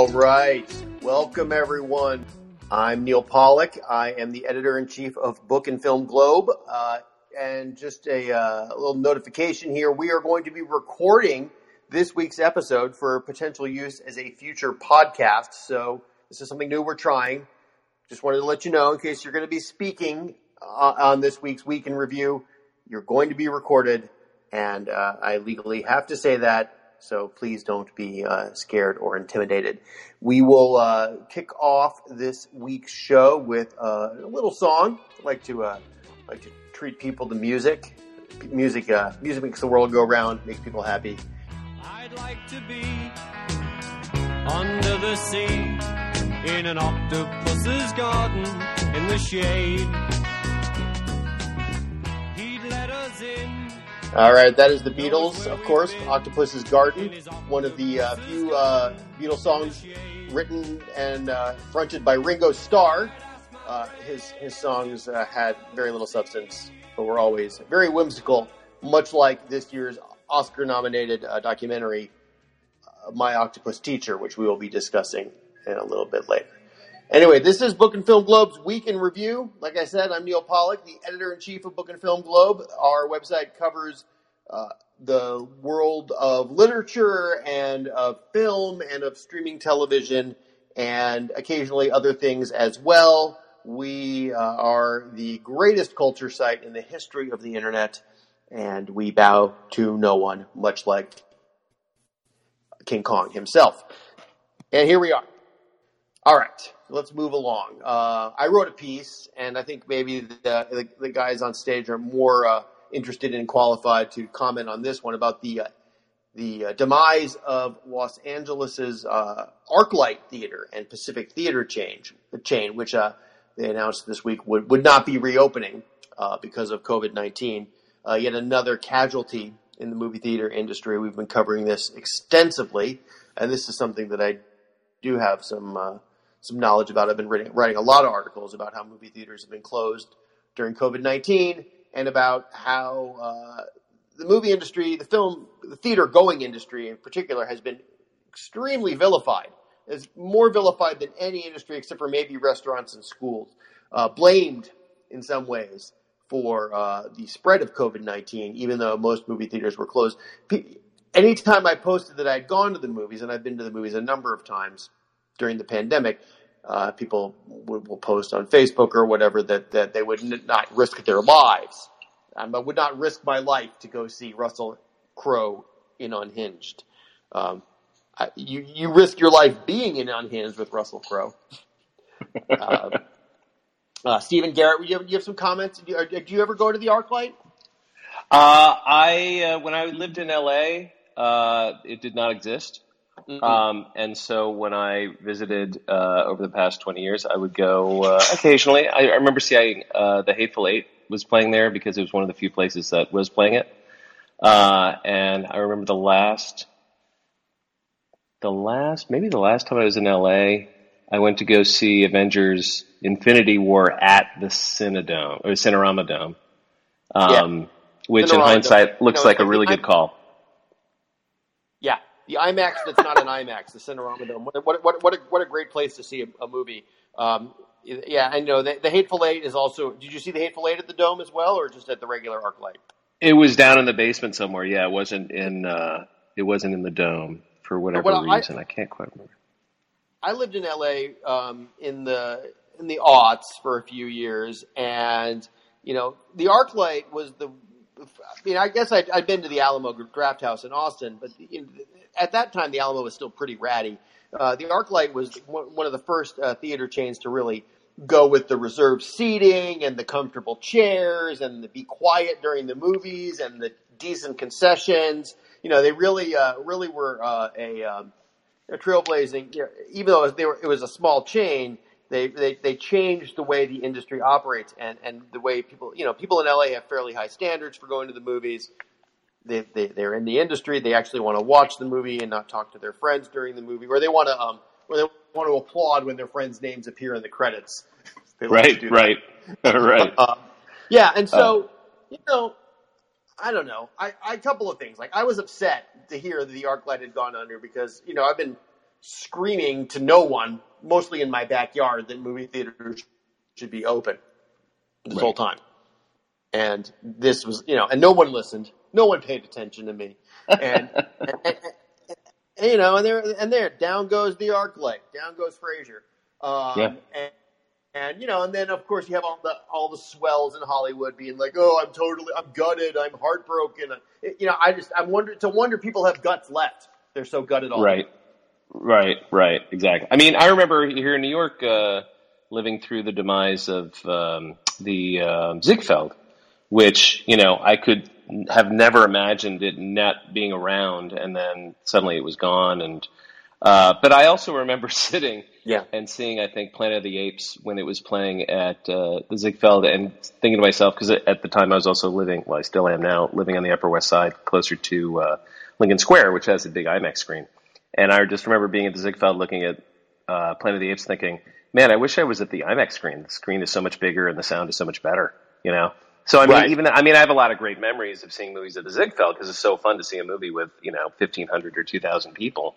All right. Welcome, everyone. I'm Neil Pollack. I am the editor in chief of Book and Film Globe. Uh, and just a, uh, little notification here we are going to be recording this week's episode for potential use as a future podcast. So, this is something new we're trying. Just wanted to let you know in case you're going to be speaking uh, on this week's Week in Review, you're going to be recorded. And uh, I legally have to say that so please don't be uh, scared or intimidated. We will uh, kick off this week's show with uh, a little song. I like to uh, like to treat people to music. Music, uh, music makes the world go round, makes people happy. I'd like to be under the sea in an octopus's garden in the shade. All right, that is the Beatles, of course, Octopus's Garden, one of the uh, few uh, Beatles songs written and uh, fronted by Ringo Starr. Uh, his his songs uh, had very little substance, but were always very whimsical, much like this year's Oscar-nominated uh, documentary, My Octopus Teacher, which we will be discussing in a little bit later. Anyway, this is Book and Film Globe's Week in Review. Like I said, I'm Neil Pollack, the editor in chief of Book and Film Globe. Our website covers uh, the world of literature and of film and of streaming television and occasionally other things as well. We uh, are the greatest culture site in the history of the internet, and we bow to no one, much like King Kong himself. And here we are. All right, let's move along. Uh, I wrote a piece, and I think maybe the, the, the guys on stage are more uh, interested and qualified to comment on this one about the uh, the uh, demise of Los Angeles's uh, ArcLight Theater and Pacific Theater change, the chain which uh, they announced this week would, would not be reopening because of COVID nineteen. yet another casualty in the movie theater industry. We've been covering this extensively, and this is something that I do have some some knowledge about. I've been writing, writing a lot of articles about how movie theaters have been closed during COVID 19 and about how uh, the movie industry, the film, the theater going industry in particular, has been extremely vilified. Is more vilified than any industry except for maybe restaurants and schools. Uh, blamed in some ways for uh, the spread of COVID 19, even though most movie theaters were closed. Anytime I posted that I'd gone to the movies, and I've been to the movies a number of times, during the pandemic, uh, people would, will post on Facebook or whatever that, that they would n- not risk their lives. Um, I would not risk my life to go see Russell Crowe in Unhinged. Um, I, you, you risk your life being in Unhinged with Russell Crowe. uh, uh, Stephen Garrett, you have, you have some comments? Do you, do you ever go to the ArcLight? Uh, I uh, when I lived in LA, uh, it did not exist. Mm-hmm. Um, and so when I visited uh, over the past 20 years, I would go uh, occasionally. I, I, remember seeing uh, The Hateful Eight was playing there because it was one of the few places that was playing it. Uh, and I remember the last, the last, maybe the last time I was in LA, I went to go see Avengers Infinity War at the Cinedome, or Cinerama Dome. Um, yeah. Which Cinerama in hindsight Dome. looks like a really good call the IMAX that's not an IMAX, the Cinerama Dome. What, what, what, what, a, what a great place to see a, a movie. Um, yeah, I know the, the, Hateful Eight is also. Did you see the Hateful Eight at the Dome as well, or just at the regular ArcLight? It was down in the basement somewhere. Yeah, it wasn't in. Uh, it wasn't in the Dome for whatever well, reason. I, I, can't quite remember. I lived in LA um, in the in the aughts for a few years, and you know the ArcLight was the I mean, I guess I'd, I'd been to the Alamo Drafthouse in Austin, but at that time the Alamo was still pretty ratty. Uh, the ArcLight was one of the first uh, theater chains to really go with the reserved seating and the comfortable chairs and the be quiet during the movies and the decent concessions. You know, they really, uh, really were uh, a, um, a trailblazing. You know, even though they were, it was a small chain, they, they they changed the way the industry operates and and the way people. You know, people in LA have fairly high standards for going to the movies they, they they're in the industry. They actually want to watch the movie and not talk to their friends during the movie, or they want to um, or they want to applaud when their friends' names appear in the credits. right, right, right. Uh, yeah, and so uh, you know, I don't know. I, I a couple of things. Like I was upset to hear that the ArcLight had gone under because you know I've been screaming to no one, mostly in my backyard, that movie theaters should be open this Right. whole time. And this was, you know, and no one listened. No one paid attention to me. And, and, and- and, you know, and there, and there, down goes the arc light, down goes Frazier. Um, Yeah. and, and you know, and then of course you have all the all the swells in Hollywood being like, "Oh, I'm totally, I'm gutted, I'm heartbroken." You know, I just, I'm wonder, it's a wonder people have guts left. They're so gutted all. Right. Right, right, exactly. I mean, I remember here in New York uh, living through the demise of um, the um Ziegfeld, which you know I could have never imagined it not being around, and then suddenly it was gone. And uh, but I also remember sitting Yeah. and seeing, I think, Planet of the Apes when it was playing at uh, the Ziegfeld, and thinking to myself because at the time I was also living, well, I still am now, living on the Upper West Side, closer to uh, Lincoln Square, which has a big IMAX screen. And I just remember being at the Ziegfeld, looking at uh, Planet of the Apes, thinking, "Man, I wish I was at the IMAX screen. The screen is so much bigger, and the sound is so much better." You know. So I mean, Right. even I mean, I have a lot of great memories of seeing movies at the Ziegfeld because it's so fun to see a movie with you know fifteen hundred or two thousand people.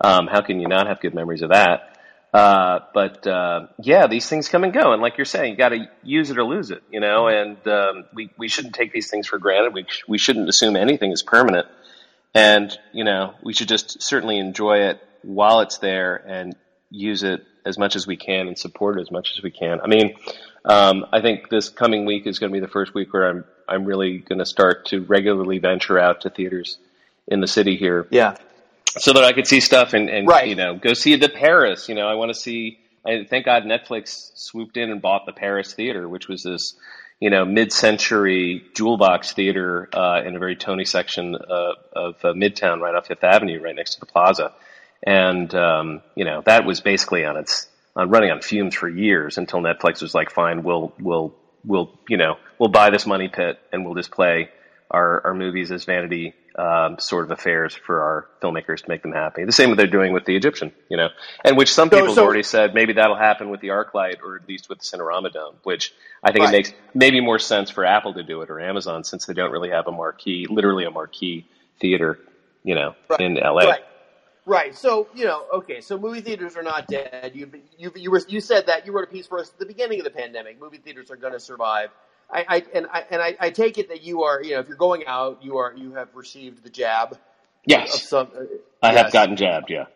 Um, how can you not have good memories of that? Uh, but uh, yeah, these things come and go, and like you're saying, you got to use it or lose it, you know. And um, we we shouldn't take these things for granted. We sh- we shouldn't assume anything is permanent, and you know we should just certainly enjoy it while it's there and use it as much as we can and support it as much as we can. I mean, um, I think this coming week is going to be the first week where I'm I'm really going to start to regularly venture out to theaters in the city here Yeah. so that I could see stuff and, and Right. you know go see the Paris. You know, I want to see. I thank God Netflix swooped in and bought the Paris Theater, which was this you know mid-century jewel box theater uh, in a very Tony section uh, of uh, Midtown, right off Fifth Avenue, right next to the Plaza. And um, you know that was basically on its on running on fumes for years until Netflix was like, fine, we'll we'll we'll you know we'll buy this money pit and we'll just play our, our movies as vanity um, sort of affairs for our filmmakers to make them happy. The same that they're doing with the Egyptian, you know, and which some So- people have already said maybe that'll happen with the ArcLight or at least with the Cinerama Dome, which I think Right. it makes maybe more sense for Apple to do it or Amazon since they don't really have a marquee, literally a marquee theater, you know, Right. in LA. Right. Right. So you know, okay. So movie theaters are not dead. You you you were you said that you wrote a piece for us at the beginning of the pandemic. Movie theaters are going to survive. I, I and I and I, I take it that you are you know if you're going out you are you have received the jab. Of Yes, some, uh, I yes. have gotten jabbed. Yeah.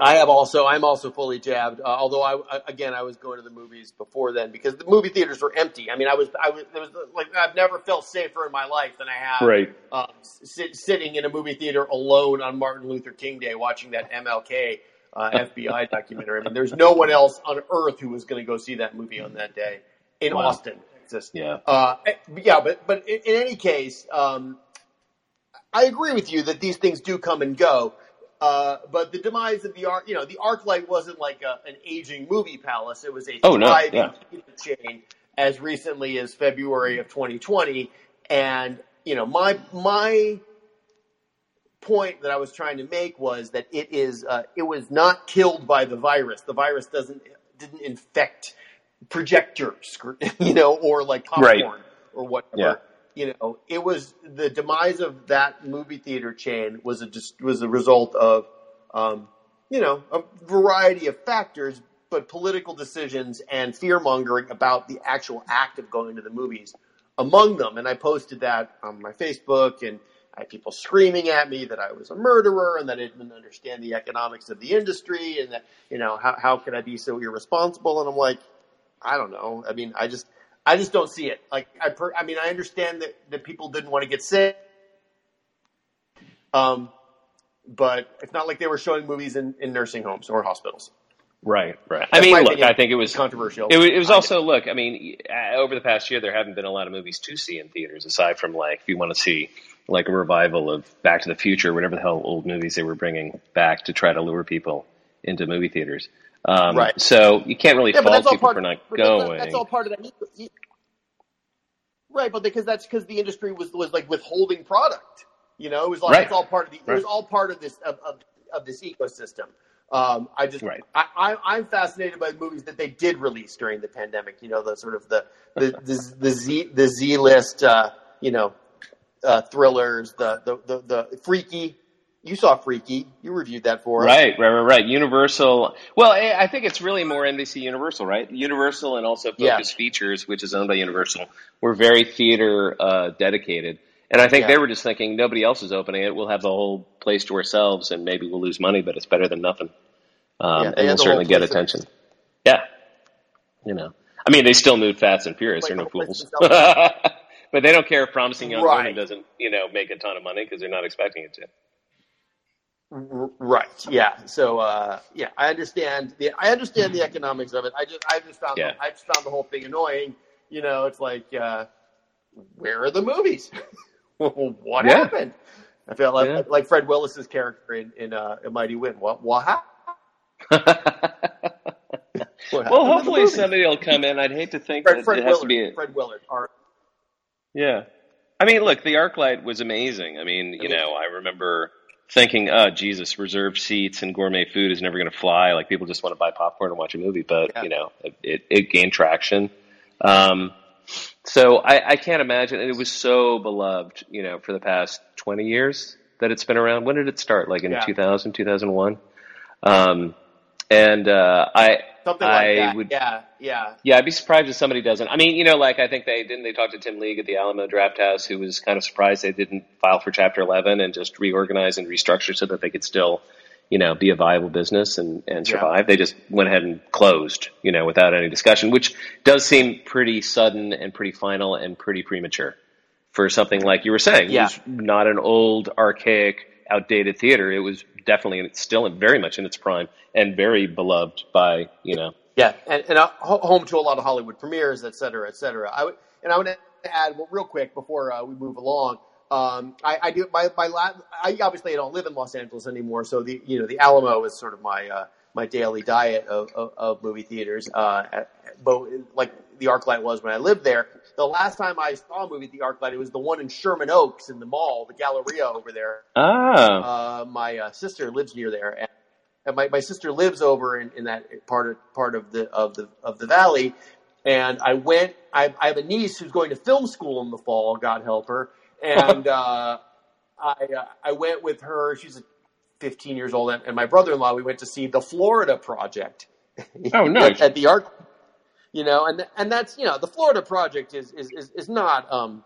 I have also. I'm also fully jabbed. Uh, although I again I was going to the movies before then because the movie theaters were empty. I mean I was I was it was like I've never felt safer in my life than I have Right. uh, sit, sitting in a movie theater alone on Martin Luther King Day watching that MLK uh, FBI documentary. I mean, there's no one else on earth who was going to go see that movie on that day in Wow. Austin, Texas. Yeah. Uh, eh, yeah, but but in, in any case, um, I agree with you that these things do come and go. Uh, but the demise of the arc, you know, the ArcLight wasn't like a, an aging movie palace. It was a Oh, no, thriving yeah. chain as recently as February of 2020. And you know, my my point that I was trying to make was that it is uh, it was not killed by the virus. The virus doesn't didn't infect projectors, you know, or like popcorn Right. or whatever. Yeah. You know, it was the demise of that movie theater chain was a just was a result of, um, you know, a variety of factors, but political decisions and fear mongering about the actual act of going to the movies among them. And I posted that on my Facebook and I had people screaming at me that I was a murderer and that I didn't understand the economics of the industry and that, you know, how, how could I be so irresponsible? And I'm like, I don't know. I mean, I just, I just don't see it. Like, I, per, I mean, I understand that, that people didn't want to get sick. Um, but it's not like they were showing movies in, in nursing homes or hospitals. Right. Right. I mean, look. I think it was Controversial. It was, it was also look. I mean, uh, over the past year, there haven't been a lot of movies to see in theaters aside from like if you want to see like a revival of Back to the Future, whatever the hell old movies they were bringing back to try to lure people into movie theaters. Um, Right. So you can't really Yeah, fault people part. for not but going. That's all part of that. Right, but because that's because the industry was was like withholding product. You know, it was like Right. it's all part of the. It was all part of this of, of, of this ecosystem. Um, I just, Right. I, I, I'm fascinated by the movies that they did release during the pandemic. You know, the sort of the the the, the Z the Z list. Uh, you know, uh, thrillers, the, the the the freaky, you saw Freaky. You reviewed that for us. Right, right, right, right. Universal. Well, I I think it's really more NBC Universal, right? Universal and also Focus Yeah. Features, which is owned by Universal, were very theater uh, dedicated. And I think Yeah. they were just thinking nobody else is opening it. We'll have the whole place to ourselves, and maybe we'll lose money, but it's better than nothing. Um, Yeah, and we'll certainly get attention. Yeah, you know. I mean, they still move Fast and Furious. Like They're no the whole place fools. but they don't care if Promising Young Right. Woman doesn't, you know, make a ton of money because they're not expecting it to. Right. Yeah. So uh, yeah, I understand the I understand the economics of it. I just I just found Yeah. I just found the whole thing annoying. You know, it's like uh, where are the movies? what Yeah. happened? I felt like Yeah. like Fred Willis's character in in uh, A Mighty Wind. What what happened? What Well, hopefully somebody will come in. I'd hate to think Fred, that Fred it has Willard. to be. A, Fred Willard. Our, yeah, I mean, look, the ArcLight was amazing. I mean, you know, I remember thinking, "Oh, Jesus, reserved seats and gourmet food is never going to fly." Like people just want to buy popcorn and watch a movie, but Yeah. you know, it, it, it gained traction. Um, so I, I can't imagine. and It was so beloved, you know, for the past twenty years that it's been around. When did it start? Like in Yeah. 2000, 2001? Um, and uh, I something like I that. would yeah. Yeah. yeah, I'd be surprised if somebody doesn't. I mean, you know, like I think they didn't they talk to Tim League at the Alamo Drafthouse, who was kind of surprised they didn't file for Chapter 11 and just reorganize and restructure so that they could still, you know, be a viable business and and Yeah. survive. They just went ahead and closed, you know, without any discussion, which does seem pretty sudden and pretty final and pretty premature for something like you were saying. Yeah. Not an old, archaic, outdated theater. It was definitely and it's still very much in its prime and very beloved by you know Yeah, and, and uh, home to a lot of Hollywood premieres, et cetera, et cetera. I would, and I would add well, real quick before uh, we move along. Um, I, I do my my la- I obviously don't live in Los Angeles anymore, so the you know the Alamo is sort of my uh, my daily diet of, of, of movie theaters. Uh, at- like the ArcLight was when I lived there. The last time I saw a movie at the ArcLight, it was the one in Sherman Oaks in the mall, the Galleria over there. ah Uh, my uh, sister lives near there, and, and my, my sister lives over in, in that part of part of the of the of the valley. And I went. I, I have a niece who's going to film school in the fall. God help her. And uh, I uh, I went with her. She's 15 years old, and, and my brother-in-law. We went to see the Florida Project. Oh, nice. at, at the art. You know, and and that's you know the Florida Project is is is, is not um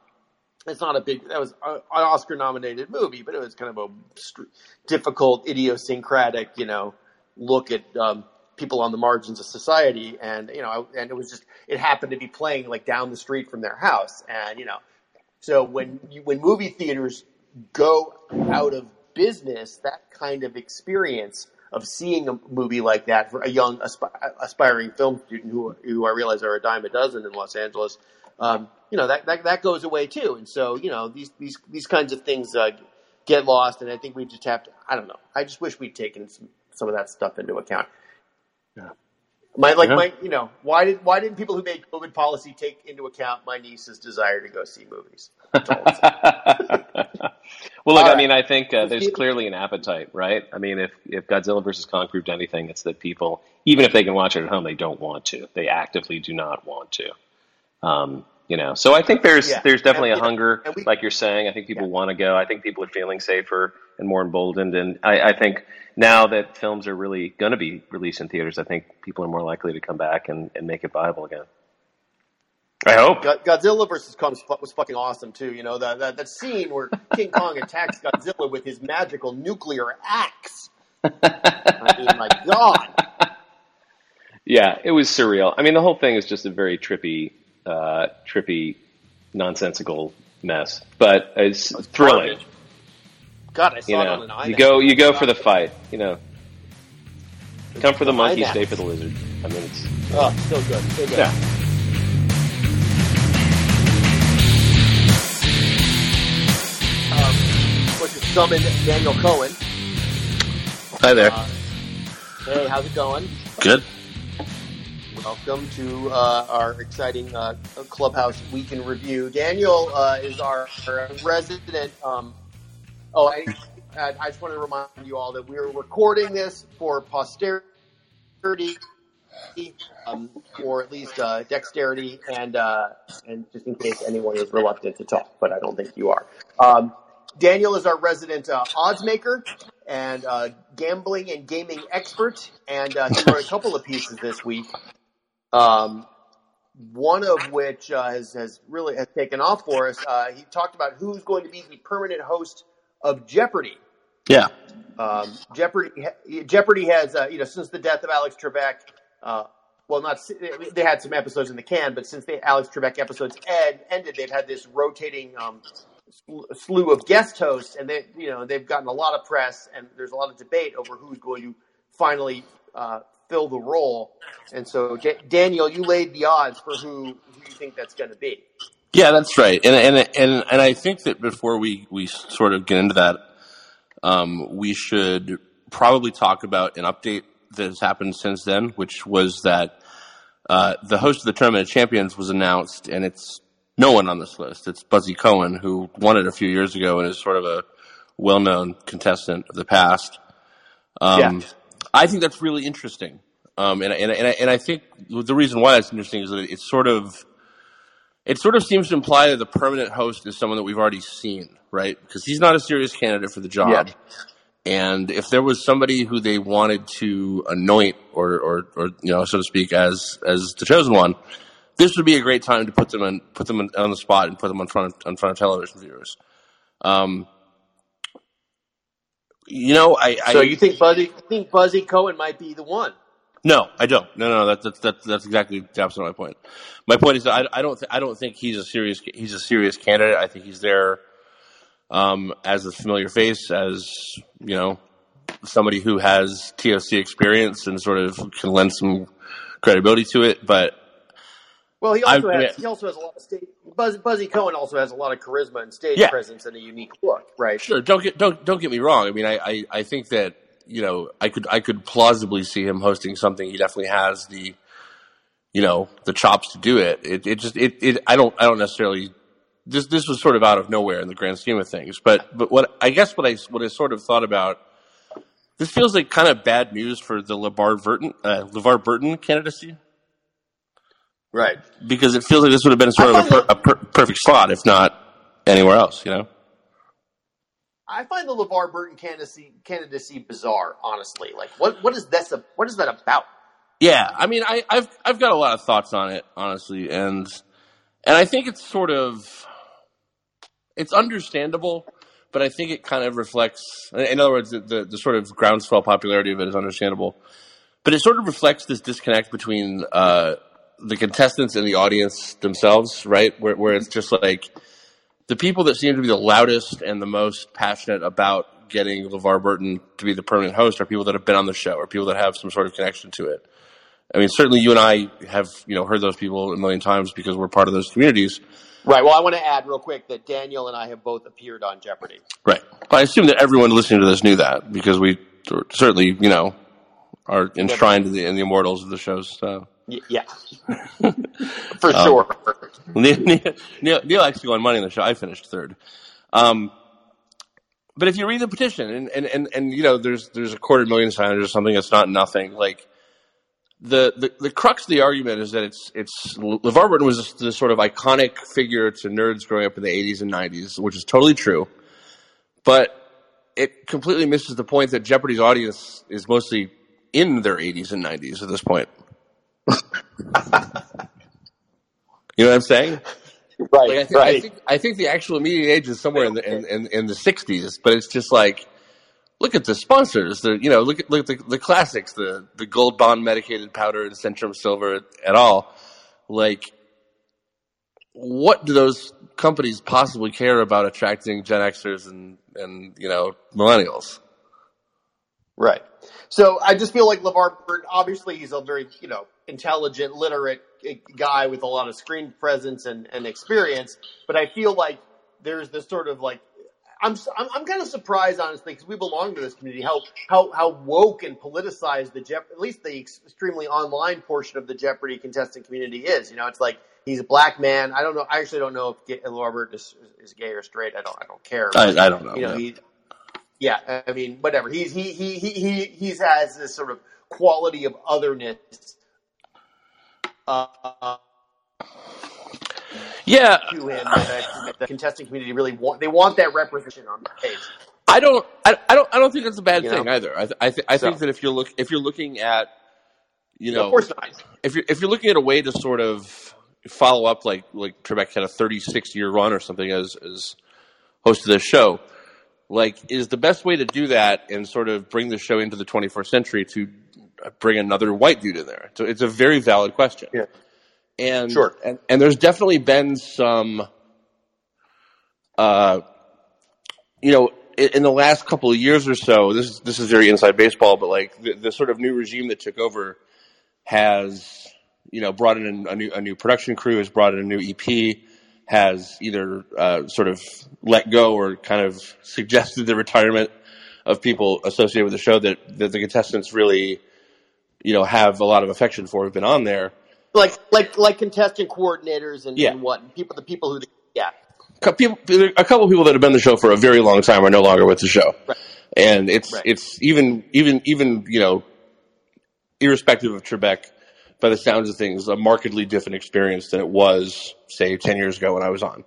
it's not a big that was an Oscar nominated movie, but it was kind of a str- difficult, idiosyncratic, you know, look at um, people on the margins of society, and you know, and it was just it happened to be playing like down the street from their house, and you know, so when you, when movie theaters go out of business, that kind of experience of seeing a movie like that for a young aspi- aspiring film student who who I realize are a dime a dozen in Los Angeles, um, you know that, that that goes away too. And so you know these these these kinds of things uh, get lost, and I think we just have to. I don't know. I just wish we'd taken some some of that stuff into account. Yeah. My like Yeah. my you know why did why didn't people who made COVID policy take into account my niece's desire to go see movies? That's all I'm saying. well, look, I mean, I think uh, there's clearly an appetite, right? I mean, if if Godzilla versus Kong proved anything, it's that people, even if they can watch it at home, they don't want to. They actively do not want to. Um, you know, so I think there's Yeah. there's definitely And, a hunger, we- like you're saying. I think people Yeah. want to go. I think people are feeling safer and more emboldened, and I, I think now that films are really going to be released in theaters, I think people are more likely to come back and, and make it viable again. I hope. Godzilla versus Kong was, was fucking awesome too. You know that, that that scene where King Kong attacks Godzilla with his magical nuclear axe. I mean, my God. Yeah, it was surreal. I mean, the whole thing is just a very trippy, uh, trippy, nonsensical mess, but it's thrilling. Garbage. God, I saw You it on an know, IMAX. you go, you go for the fight. You know, come for the monkey, IMAX. stay for the lizard. I mean, it's Oh, so good, so good. yeah. Um, which summoned Daniel Cohen. Hi there. Uh, hey, how's it going? Good. Welcome to uh, our exciting uh, Clubhouse Week in Review. Daniel uh, is our, resident. Um, oh, I, I just want to remind you all that we're recording this for posterity, um, or at least uh, dexterity, and uh, and just in case anyone is reluctant to talk, but I don't think you are. Um, Daniel is our resident uh, odds maker and uh, gambling and gaming expert, and uh, he wrote a couple of pieces this week. Um, one of which uh, has, has really has taken off for us. Uh, he talked about who's going to be the permanent host of Jeopardy. Yeah. Um, Jeopardy Jeopardy has uh, you know since the death of Alex Trebek. Uh, well, not they had some episodes in the can, but since the Alex Trebek episodes ed, ended, they've had this rotating um, slew of guest hosts, and they you know they've gotten a lot of press, and there's a lot of debate over who's going to finally uh, fill the role. And so, D- Daniel, you laid the odds for who, who you think that's going to be. Yeah, that's right. And and and and I think that before we we sort of get into that, um, we should probably talk about an update that has happened since then, which was that uh, the host of the Tournament of Champions was announced, and it's no one on this list. It's Buzzy Cohen, who won it a few years ago and is sort of a well-known contestant of the past. Um, yeah. I think that's really interesting. Um, and, and, and, I, and I think the reason why that's interesting is that it's sort of, it sort of seems to imply that the permanent host is someone that we've already seen, right? Because he's not a serious candidate for the job. Yeah. And if there was somebody who they wanted to anoint or, or, or, you know, so to speak, as, as the chosen one, this would be a great time to put them in, put them in, on the spot and put them in front of, in front of television viewers. Um, you know, I, so you think Buzzy, you think Buzzy Cohen might be the one? No, I don't. No, no, that's that's that's, that's exactly the opposite of my point. My point is, I, I don't th- I don't think he's a serious he's a serious candidate. I think he's there um, as a familiar face, as you know, somebody who has TOC experience and sort of can lend some credibility to it. But well, he also I, has he also has a lot of stage. Buzz, Buzzy Cohen also has a lot of charisma and stage yeah. presence and a unique look, right? Sure. Don't get don't don't get me wrong. I mean, I, I, I think that you know I could I could plausibly see him hosting something. He definitely has the you know the chops to do it. It it just it, it I don't I don't necessarily this this was sort of out of nowhere in the grand scheme of things. But but what I guess what I what I sort of thought about this feels like kind of bad news for the LeVar Burton uh, LeVar Burton candidacy. Right. Because it feels like this would have been sort of a, per, a per, perfect spot, if not anywhere else, you know? I find the LeVar Burton candidacy, candidacy bizarre, honestly. Like, what, what is this, what is that about? Yeah, I mean, I, I've, I've got a lot of thoughts on it, honestly, and, and I think it's sort of, it's understandable, but I think it kind of reflects, in other words, the, the, the sort of groundswell popularity of it is understandable, but it sort of reflects this disconnect between, uh, the contestants and the audience themselves, right? Where, where it's just like the people that seem to be the loudest and the most passionate about getting LeVar Burton to be the permanent host are people that have been on the show or people that have some sort of connection to it. I mean, certainly you and I have, you know, heard those people a million times because we're part of those communities. Right. Well, I want to add real quick that Daniel and I have both appeared on Jeopardy. Right. I assume that everyone listening to this knew that because we certainly, you know, are enshrined in the, in the immortals of the shows. Uh, Yeah, for um, sure. Neil, Neil, Neil, actually won money in the show. I finished third. Um, but if you read the petition, and, and, and, and, you know, there's there's a quarter million signers or something. It's not nothing. Like the, the the crux of the argument is that it's it's LeVar Burton was this sort of iconic figure to nerds growing up in the 80s and 90s, which is totally true. But it completely misses the point that Jeopardy's audience is mostly in their 80s and 90s at this point you know what I'm saying? Right, like I, th- right. I think, I think the actual median age is somewhere in the in, in, in, the 60s, but it's just like, look at the sponsors. The you know look at look at the, the classics, the the Gold Bond medicated powder and Centrum Silver at all. Like, what do those companies possibly care about attracting Gen Xers and and you know millennials? Right. So I just feel like LeVar Burton, obviously he's a very, you know, intelligent, literate eh, guy with a lot of screen presence and, and experience, but I feel like there's this sort of like, I'm, I'm, I'm kind of surprised, honestly, because we belong to this community, how, how, how woke and politicized the Jeopardy, at least the extremely online portion of the Jeopardy contestant community is. You know, it's like, he's a black man. I don't know. I actually don't know if LeVar Burton is, is gay or straight. I don't, I don't care. I, I don't know. You know, he, yeah, I mean, whatever. He's he he he he he's has this sort of quality of otherness. Uh, Yeah, to him that the contesting community really want. They want that representation on the page. I don't. I, I don't. I don't think that's a bad You thing know? either. I, th- I, th- I think that if you're look if you're looking at, you know, of course not. if you're if you're looking at a way to sort of follow up, like like Trebek had a 36 year run or something as as host of this show, like is the best way to do that and sort of bring the show into the 21st century to bring another white dude in there. So it's a very valid question. Yeah. And Sure. and, and there's definitely been some, uh, you know, in, in the last couple of years or so. This is this is very inside baseball, but like the, the sort of new regime that took over has you know brought in a new a new production crew, has brought in a new EP, has either uh, sort of let go or kind of suggested the retirement of people associated with the show that, that the contestants really you know have a lot of affection for have been on there. Like like like contestant coordinators and, Yeah. and what people the people who yeah people, a couple of people that have been on the show for a very long time are no longer with the show, Right. and it's Right. it's even even even you know, irrespective of Trebek, by the sounds of things, a markedly different experience than it was say ten years ago when I was on.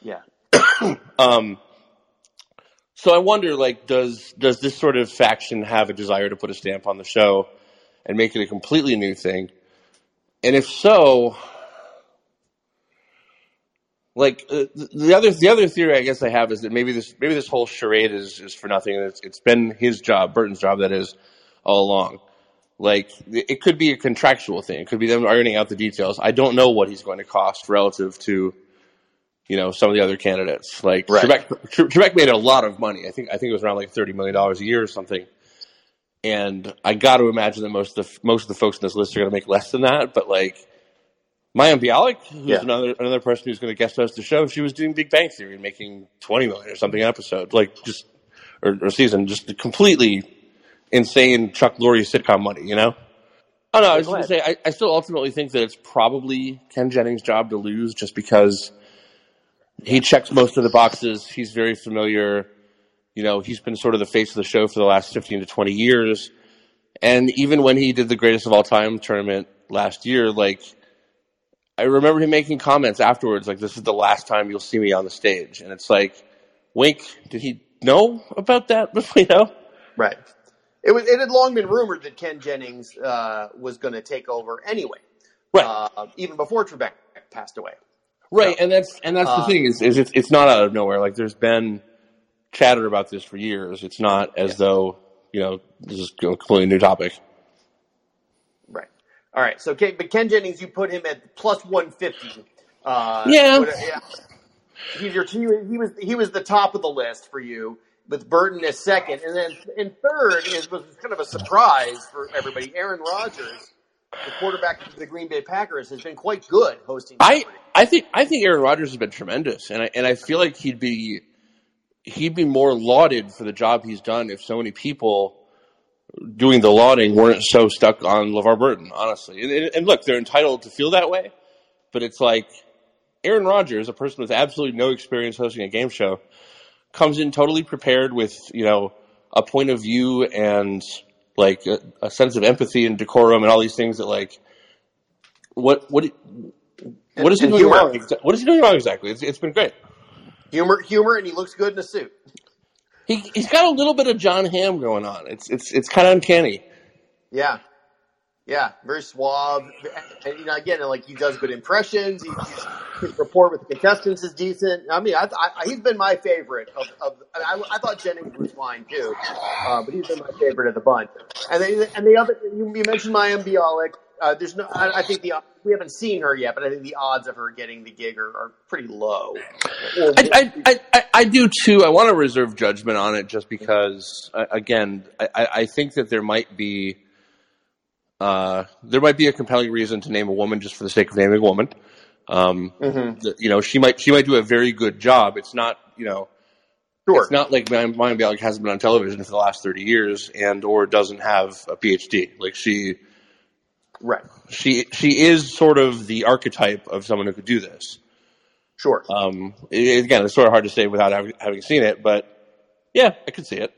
yeah Um, so I wonder, like, does does this sort of faction have a desire to put a stamp on the show and make it a completely new thing? And if so, like uh, the other the other theory I guess I have is that maybe this maybe this whole charade is is for nothing. and It's, it's been his job, Burton's job, that is, all along. Like it could be a contractual thing. It could be them ironing out the details. I don't know what he's going to cost relative to you know some of the other candidates. Like Right. Trebek, Tre- Trebek made a lot of money. I think I think it was around like thirty million dollars a year or something. And I got to imagine that most of the most of the folks in this list are going to make less than that. But like Mayim Bialik, who's Yeah. another another person who's going to guest host the show, she was doing Big Bang Theory and making twenty million or something an episode, like just or, or season, just completely insane Chuck Lorre sitcom money. You know. Oh no, I was going to say I, I still ultimately think that it's probably Ken Jennings' job to lose, just because he checks most of the boxes. He's very familiar. You know, he's been sort of the face of the show for the last 15 to 20 years. And even when he did the greatest of all time tournament last year, like, I remember him making comments afterwards, like, this is the last time you'll see me on the stage. And it's like, wink, did he know about that? you know? right. It was it had long been rumored that Ken Jennings uh, was going to take over anyway, Right. uh, even before Trebek passed away. Right, and that's and that's Uh, the thing is, is it's it's not out of nowhere. Like there's been chatter about this for years. It's not as though you know this is a completely new topic. Right. All right. So, Ken, but Ken Jennings, you put him at plus one fifty. Uh, Yeah. what- yeah. He's your, he was he was the top of the list for you, with Burton as second, and then in third is was kind of a surprise for everybody. Aaron Rodgers, the quarterback of the Green Bay Packers, has been quite good hosting. I I think I think Aaron Rodgers has been tremendous, and I and I feel like he'd be he'd be more lauded for the job he's done if so many people doing the lauding weren't so stuck on LeVar Burton. Honestly, and, and, and look, they're entitled to feel that way, but it's like Aaron Rodgers, a person with absolutely no experience hosting a game show, comes in totally prepared with you know a point of view and like a, a sense of empathy and decorum and all these things that like what what what is he doing humor. wrong? What is he doing wrong exactly? It's, it's been great. humor, humor, and he looks good in a suit. He he's got a little bit of Jon Hamm going on. It's it's it's kind of uncanny. Yeah. Yeah, very suave. And, you know, again, like he does good impressions. He, he's, his rapport with the contestants is decent. I mean, I, I, he's been my favorite of. of I, I thought Jennings was fine too, uh, but he's been my favorite of the bunch. And then, and the other, you, you mentioned Mayim Bialik. Uh, there's no, I, I think the we haven't seen her yet, but I think the odds of her getting the gig are, are pretty low. I, I, I, I, do too. I want to reserve judgment on it just because, again, I I think that there might be uh, there might be a compelling reason to name a woman just for the sake of naming a woman. Um, Mhm. the- you know, she might she might do a very good job. It's not you know Sure. it's not like Mayim Bialik hasn't been on television for the last thirty years and or doesn't have a PhD. Like she right. she she is sort of the archetype of someone who could do this. Sure. Um, it- again, it's sort of hard to say without having, having seen it, but yeah, I could see it.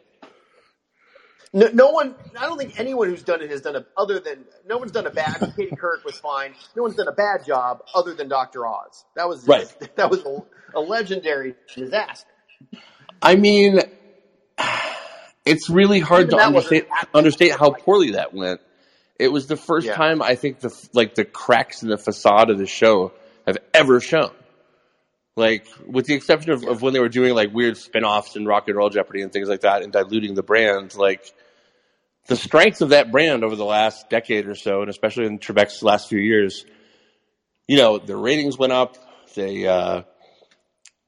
No, no one. I don't think anyone who's done it has done it other than no one's done a bad. Katie Couric was fine. No one's done a bad job other than Doctor Oz. That was Right. That was a, a legendary disaster. I mean, it's really hard Even to understand understate how poorly that went. It was the first Yeah. time I think the like the cracks in the facade of the show have ever shown. Like, with the exception of, of when they were doing like weird spin-offs and Rock and Roll Jeopardy and things like that and diluting the brand, like the strength of that brand over the last decade or so, and especially in Trebek's last few years, you know, the ratings went up. They, uh,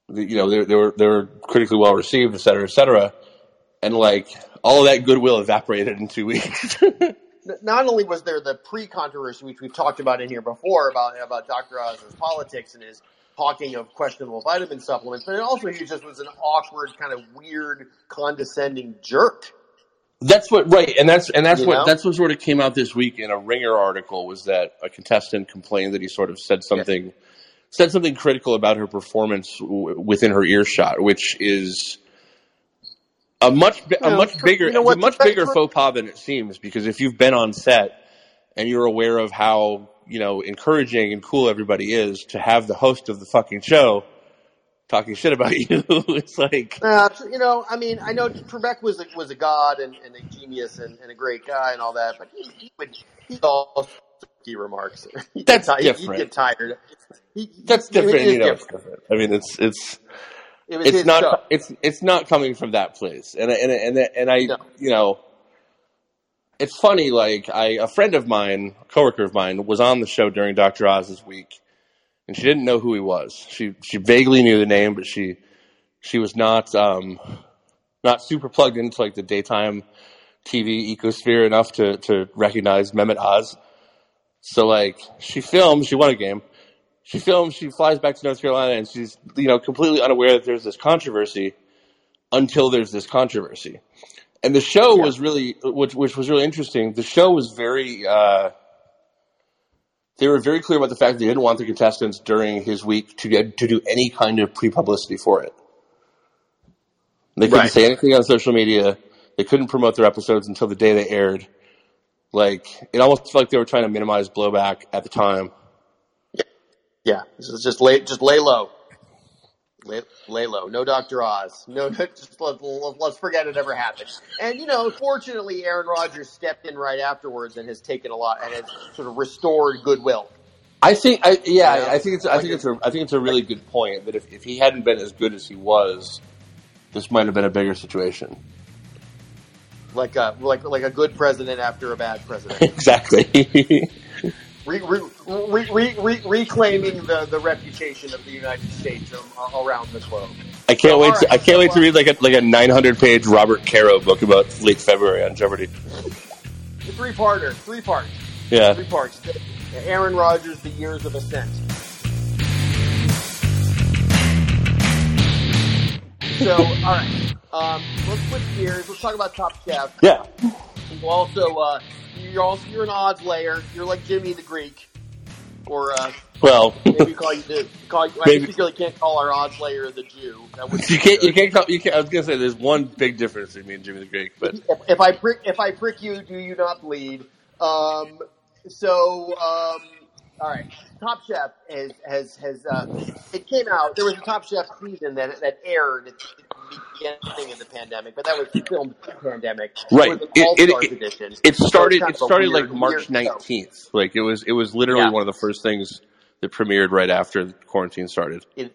the, you know, they, they were they were critically well received, et cetera, et cetera, and like all of that goodwill evaporated in two weeks. Not only was there the pre-controversy, which we've talked about in here before, about about Doctor Oz's politics and his talking of questionable vitamin supplements, but also he just was an awkward, kind of weird, condescending jerk. That's what right, and that's and that's You what know? that's what sort of came out this week in a Ringer article was that a contestant complained that he sort of said something said something critical about her performance w- within her earshot, which is a much a Yeah, much bigger you know what, a much bigger faux pas than it seems because if you've been on set and you're aware of how you know encouraging and cool everybody is to have the host of the fucking show talking shit about you, it's like Uh, you know, I mean, I know Trebek was a, was a god and, and a genius and, and a great guy and all that, but he, he would he also he remarks. He'd That's get, ti- he'd get tired. He, that's different. You know, different. different. I mean, it's it's. It it's not show. it's it's not coming from that place and and and I- and I No. you know it's funny like I a friend of mine a coworker of mine was on the show during Dr. Oz's week and she didn't know who he was she she vaguely knew the name but she she was not um not super plugged into like the daytime TV ecosphere enough to to recognize Mehmet Oz so like she filmed she won a game she films, she flies back to North Carolina, and she's you know completely unaware that there's this controversy until there's this controversy. And the show Yeah. was really, which which was really interesting. The show was very, uh, they were very clear about the fact that they didn't want the contestants during his week to get to do any kind of pre publicity for it. They couldn't Right. say anything on social media. They couldn't promote their episodes until the day they aired. Like it almost felt like they were trying to minimize blowback at the time. Yeah, just just lay just lay low. Lay, lay low. No Dr. Oz. No, just let, let's forget it ever happened. And you know, fortunately, Aaron Rodgers stepped in right afterwards and has taken a lot and has sort of restored goodwill. I think, I, yeah, You know? I think it's, I think a- it's a, I think it's a really good point that if, if he hadn't been as good as he was, this might have been a bigger situation. Like a like like a good president after a bad president. exactly. Re, re, re, re, re, reclaiming the, the reputation of the United States um, around the globe. I can't So, wait. To, right, I can't wait to uh, read like a like a 900 page Robert Caro book about late February on Jeopardy. The three parter, three parts, Yeah. three parts. Aaron Rodgers, the years of ascent. So, all right, um, let's switch gears. Let's talk about Top Chef. Yeah. You also, uh, you're also you're an odds layer. You're like Jimmy the Greek, or uh, Well, maybe call you the call. You, I Maybe. really can't call our odds layer the Jew. That would you can't. You can't. Call, you can't. I was gonna say there's one big difference between me and Jimmy the Greek, but if, if I prick if I prick you, do you not bleed? Um, so, um, all right, Top Chef has has has uh, it came out. There was a Top Chef season that that aired the beginning of the pandemic, but that was filmed pre-pandemic. Right. It It- it- it- it So started. It started weird- like March 19th. Like it was. It was literally Yeah. one of the first things that premiered right after quarantine started. It,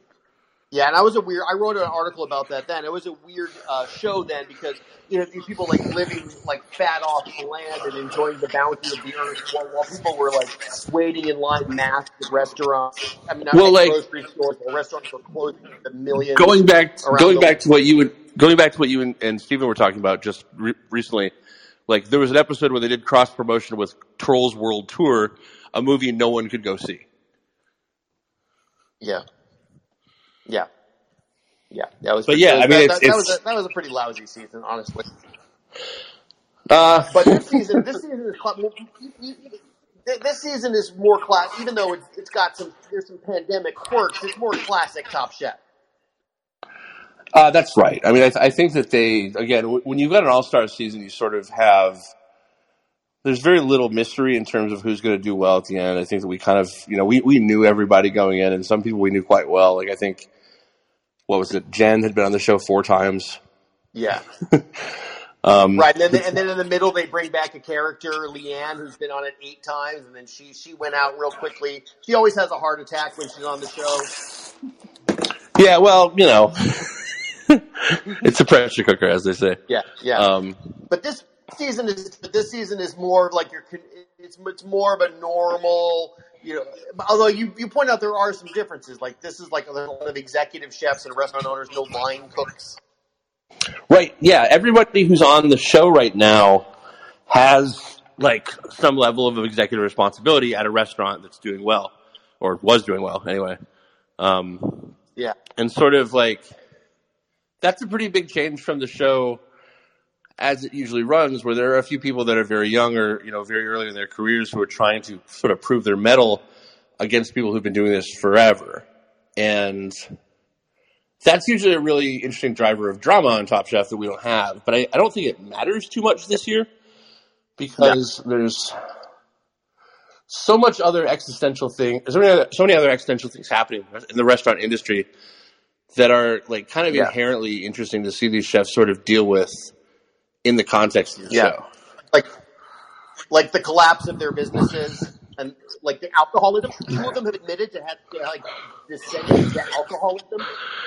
yeah, and I was a weird. I wrote an article about that then. It was a weird uh, show then because you know these people like living like fat off the land and enjoying the bounty of the earth, while, while people were like waiting in line masked at restaurants. I mean, not Well, like- grocery stores, but restaurants were closing the millions. going back going back to what you and going back to what you and, and Stephen were talking about just re- recently like there was an episode where they did cross promotion with Trolls World Tour a movie no one could go see yeah, yeah, yeah. That was. But yeah, that, I mean, that, it's- that was a, that was a pretty lousy season, honestly. uh But this season, this season is this season is more class. Even though it's it's got some there's some pandemic quirks, it's more classic Top Chef. Uh, that's right. I mean, I, th- I think that they again, w- when you've got an all-star season, you sort of have. There's very little mystery in terms of who's going to do well at the end. I think that we kind of, you know, we, we knew everybody going in, and some people we knew quite well. Like I think, what was it? Jen had been on the show four times. Yeah. Um, Right, and then and then in the middle they bring back a character, Leanne, who's been on it eight times, and then she she went out real quickly. She always has a heart attack when she's on the show. Yeah, well, you know, it's a pressure cooker, as they say. Yeah, yeah. Um, but this season is but this season is more like you're it's it's more of a normal. You know, although you, you point out there are some differences. Like this is like a lot of executive chefs and restaurant owners, no line cooks. Right. Yeah. Everybody who's on the show right now has like some level of executive responsibility at a restaurant that's doing well or was doing well anyway. Um, Yeah, and sort of like that's a pretty big change from the show as it usually runs where there are a few people that are very young or you know very early in their careers who are trying to sort of prove their mettle against people who've been doing this forever. And that's usually a really interesting driver of drama on top chef that we don't have. But i, I don't think it matters too much this year because there's so much other existential thing so many other, so many other existential things happening in the restaurant industry that are like kind of Yeah. inherently interesting to see these chefs sort of deal with in the context of the Yeah. show. like like the collapse of their businesses and like the alcoholism. Two of them have admitted to have to, like descended to alcoholism,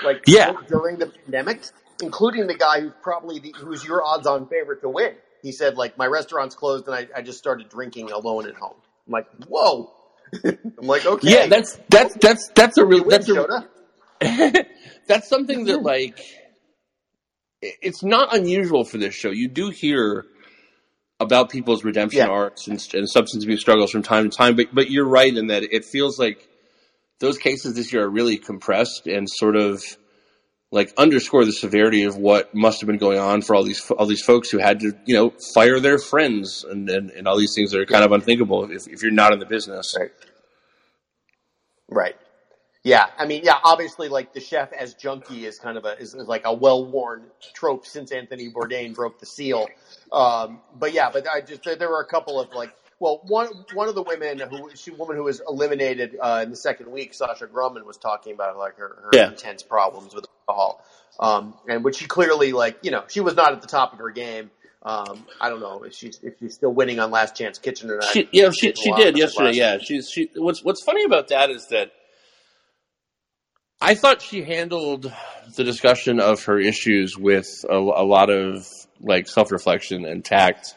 like Yeah. during the pandemic, including the guy who's probably the, who's your odds-on favorite to win. He said like my restaurant's closed and I, I just started drinking alone at home. I'm like, whoa. I'm like, okay, Yeah, that's that's that's that's a real that's a that's something that like it's not unusual for this show. You do hear about people's redemption Yeah. arcs and, and substance abuse struggles from time to time, but but you're right in that it feels like those cases this year are really compressed and sort of like underscore the severity of what must have been going on for all these all these folks who had to you know fire their friends and and, and all these things that are kind of unthinkable if, if you're not in the business. Right. Right. Yeah, I mean, yeah, obviously, like the chef as junkie is kind of a is, is like a well worn trope since Anthony Bourdain broke the seal. Um, but yeah, but I just there, were a couple of like, well, one one of the women who she woman who was eliminated uh, in the second week, Sasha Grumman was talking about like her, her Yeah. intense problems with alcohol, um, and which she clearly like, you know, she was not at the top of her game. Um, I don't know if she's if she's still winning on Last Chance Kitchen or not. She, yeah, she she did yesterday. Yeah, she's she. What's what's funny about that is that I thought she handled the discussion of her issues with a, a lot of like self reflection and tact.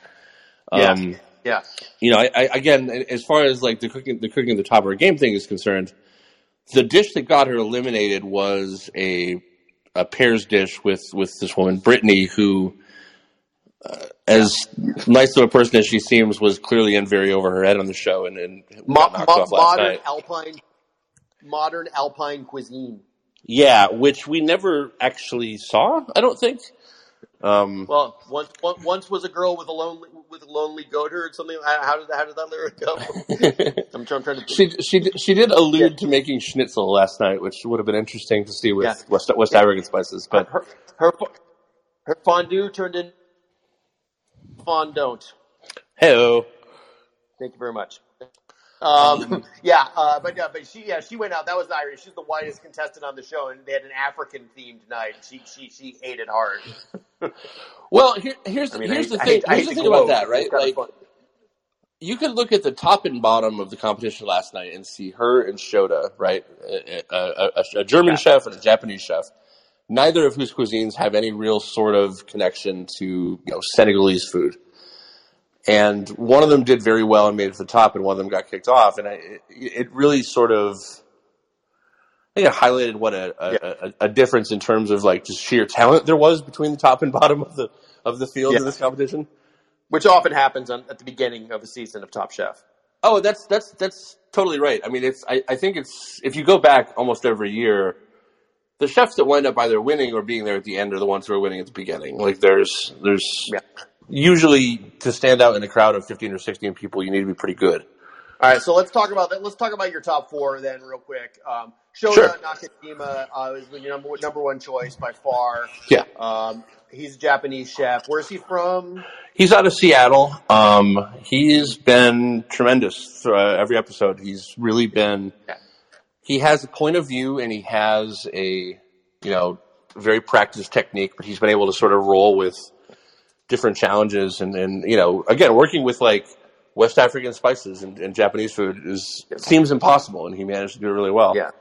Yeah. Um, Yeah. you know, I, I, again, as far as like the cooking, the cooking at the top of her game thing is concerned, the dish that got her eliminated was a a pears dish with with this woman Brittany, who, uh, as nice of a person as she seems, was clearly in very over her head on the show and, and Mo- knocked mo- off last modern night. alpine, modern alpine cuisine. Yeah, which we never actually saw. I don't think. Um, Well, once once was a girl with a lonely with a lonely goat or something. How did how did that lyric go? I'm, trying, I'm trying to. she she did- she did allude to making schnitzel last night, which would have been interesting to see with Yeah. West West African spices, but. her her her fondue turned in fondant. Hello. Thank you very much. Um, yeah, uh, but yeah, but she yeah she went out. That was Irish. She's the whitest contestant on the show, and they had an African themed night. She she she ate it hard. Well, here, here's I mean, here's I, the thing. I Here's the thing about that, right? Like, you could look at the top and bottom of the competition last night and see her and Shota, right? A, a, a, a German chef and a Japanese chef, neither of whose cuisines have any real sort of connection to you know Senegalese food. And one of them did very well and made it to the top, and one of them got kicked off. And I, it, it really sort of, I think it highlighted what a, a, a, a difference in terms of like just sheer talent there was between the top and bottom of the of the field Yeah. in this competition. which often happens on, at the beginning of a season of Top Chef. Oh, that's that's that's totally right. I mean, it's I, I think it's if you go back almost every year, the chefs that wind up either winning or being there at the end are the ones who are winning at the beginning. Like there's there's Yeah. Usually to stand out in a crowd of fifteen or sixteen people, you need to be pretty good. All right, so let's talk about that. Let's talk about your top four then, real quick. Um, Shota Sure. Nakajima uh, is your number number one choice by far. Yeah. Um, he's a Japanese chef. Where's he from? He's out of Seattle. Um, he's been tremendous through uh, every episode. He's really been. Yeah. He has a point of view, and he has a you know very practiced technique. But he's been able to sort of roll with different challenges, and and you know again working with like West African spices and, and Japanese food is seems impossible, and he managed to do it really well. Yeah.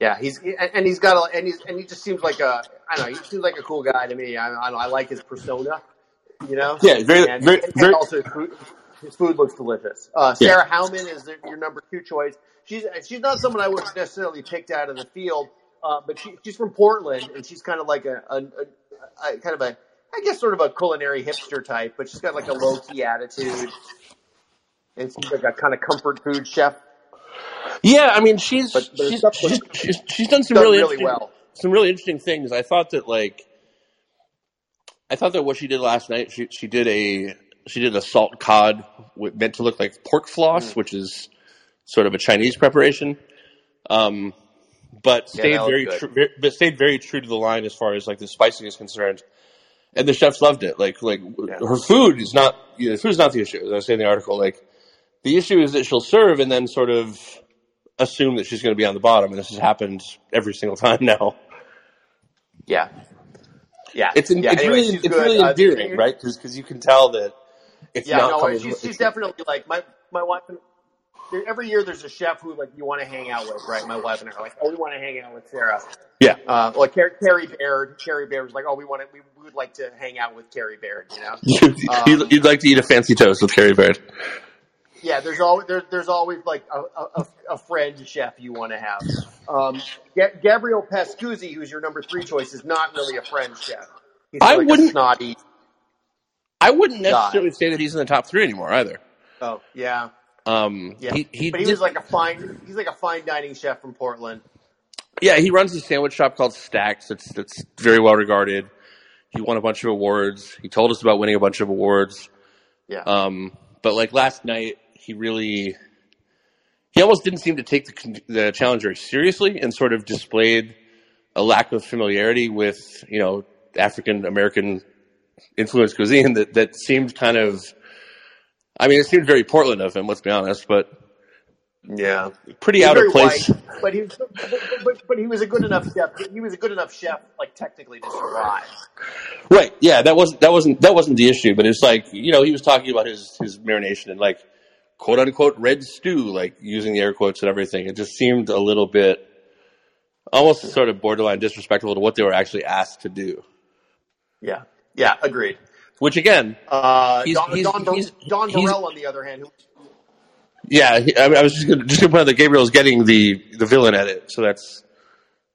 Yeah, he's and he's got a and he's and he just seems like a I don't know he seems like a cool guy to me. I I, I like his persona, you know. Yeah, very- and, very- and very- also his food, his food looks delicious. Uh, Sara Hauman is the, your number two choice. She's she's not someone I would have necessarily picked out of the field, uh, but she, she's from Portland and she's kind of like a, a, a, a kind of a I guess sort of a culinary hipster type, but she's got like a low key attitude and seems like a kind of comfort food chef. Yeah, I mean she's But she's, she's, she's she's done some done really really well. some really interesting things. I thought that like I thought that what she did last night, she she did a she did a salt cod meant to look like pork floss, Mm. which is sort of a Chinese preparation. Um, but stayed looked very, tr- very but stayed very true to the line as far as like the spicing is concerned. And the chefs loved it. Like like Yeah. her food is not you know, the food is not the issue. As I say in the article, like the issue is that she'll serve and then sort of assume that she's going to be on the bottom, and this has happened every single time now. Yeah. Yeah. It's in, yeah, it's really it's good. really Uh, endearing, right? Because you can tell that it's Yeah, not no, she's, she's definitely like my my wife. and- there- Every year, there's a chef who like you want to hang out with, right? My wife and I are like, oh, we want to hang out with Sarah. yeah, Uh, like Car- Carrie Baird. Carrie Baird was like, oh, we want to, we would like to hang out with Carrie Baird. You know? Um, you'd, you'd like to eat a fancy toast with Carrie Baird. Yeah, there's always there, there's always like a, a, a friend chef you want to have. Um, Ga- Gabriel Pascuzzi, who's your number three choice, is not really a friend chef. He's I like wouldn't- a snotty. I wouldn't God. necessarily say that he's in the top three anymore either. Oh yeah, Um, yeah. he, he but he did- was like a fine. He's like a fine dining chef from Portland. yeah, he runs a sandwich shop called Stacks. That's that's very well regarded. He won a bunch of awards. He told us about winning a bunch of awards. Yeah. Um, but like last night, he really, he almost didn't seem to take the, the challenge very seriously and sort of displayed a lack of familiarity with, you know, African American influenced cuisine that, that seemed kind of, I mean, it seemed very Portland of him, let's be honest, but yeah. pretty out of place. white, but he was, but, but, but he was a good enough chef. He was a good enough chef, like technically, to survive. Right. Yeah, that wasn't that wasn't that wasn't the issue, but it's like you know he was talking about his his marination and like quote unquote red stew, like using the air quotes and everything. It just seemed a little bit almost sort of borderline disrespectful to what they were actually asked to do. Yeah. Yeah. Agreed. Which again, Uh, He's- Dawn, he's- Dawn, Dawn Burrell, on the other hand, who yeah, he, I, mean, I was just gonna, just gonna point out that Gabriel's getting the the villain edit, so that's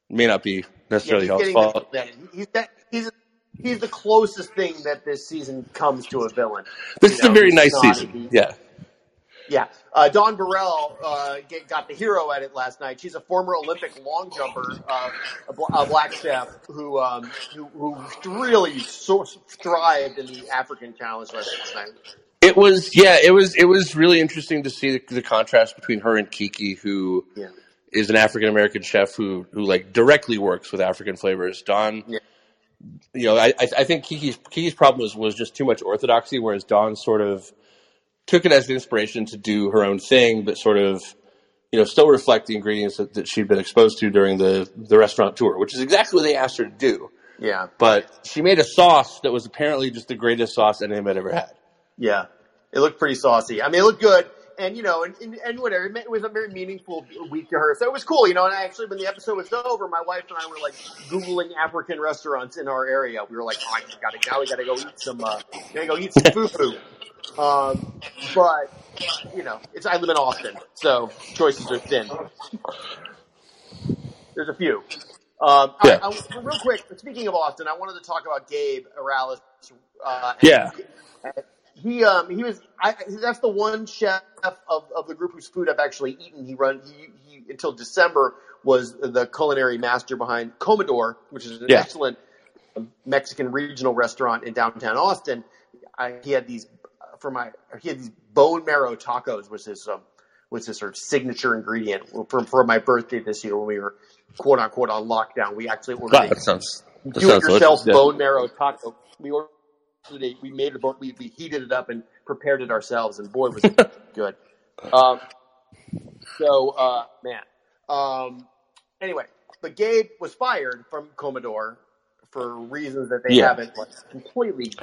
may not be necessarily he's his fault. the, he's that, he's he's the closest thing that this season comes to a villain. This You is a very nice season. Yeah. Yeah, uh, Dawn Burrell uh, get, got the hero edit last night. She's a former Olympic long jumper, uh, a, bl- a black chef who, um, who who really so thrived in the African challenge last night. It was yeah, it was it was really interesting to see the, the contrast between her and Kiki, who Yeah, is an African American chef who who like directly works with African flavors. Dawn, Yeah. you know, I I think Kiki's Kiki's problem was was just too much orthodoxy, whereas Dawn sort of took it as an inspiration to do her own thing, but sort of you know still reflect the ingredients that, that she'd been exposed to during the the restaurant tour, which is exactly what they asked her to do. yeah, But she made a sauce that was apparently just the greatest sauce anyone had ever had. Yeah. It looked pretty saucy. I mean, it looked good. And you know, and, and, and whatever, it was a very meaningful week to her, so it was cool. You know, and actually, when the episode was over, my wife and I were like googling African restaurants in our area. We were like, "Oh, I gotta now we gotta go eat some, uh, gotta go eat some fufu." Um, but you know, it's I live in Austin, so choices are thin. There's a few. Um, Yeah. I, I, real quick, speaking of Austin, I wanted to talk about Gabe Erales. Uh, and Yeah. He um he was I that's the one chef of, of the group whose food I've actually eaten. He run he, he until December was the culinary master behind Comedor, which is an Yeah. excellent Mexican regional restaurant in downtown Austin. I, he had these uh, for my he had these bone marrow tacos was his um was his sort of signature ingredient for, for my birthday this year when we were quote unquote on lockdown. We actually ordered God, that sounds that do it yourself. Yeah. bone marrow taco. We ordered We made it. We, we heated it up and prepared it ourselves, and boy was it good. Um, so uh, man. Um, anyway, but Gabe was fired from Comedor for reasons that they Yeah. haven't like, completely.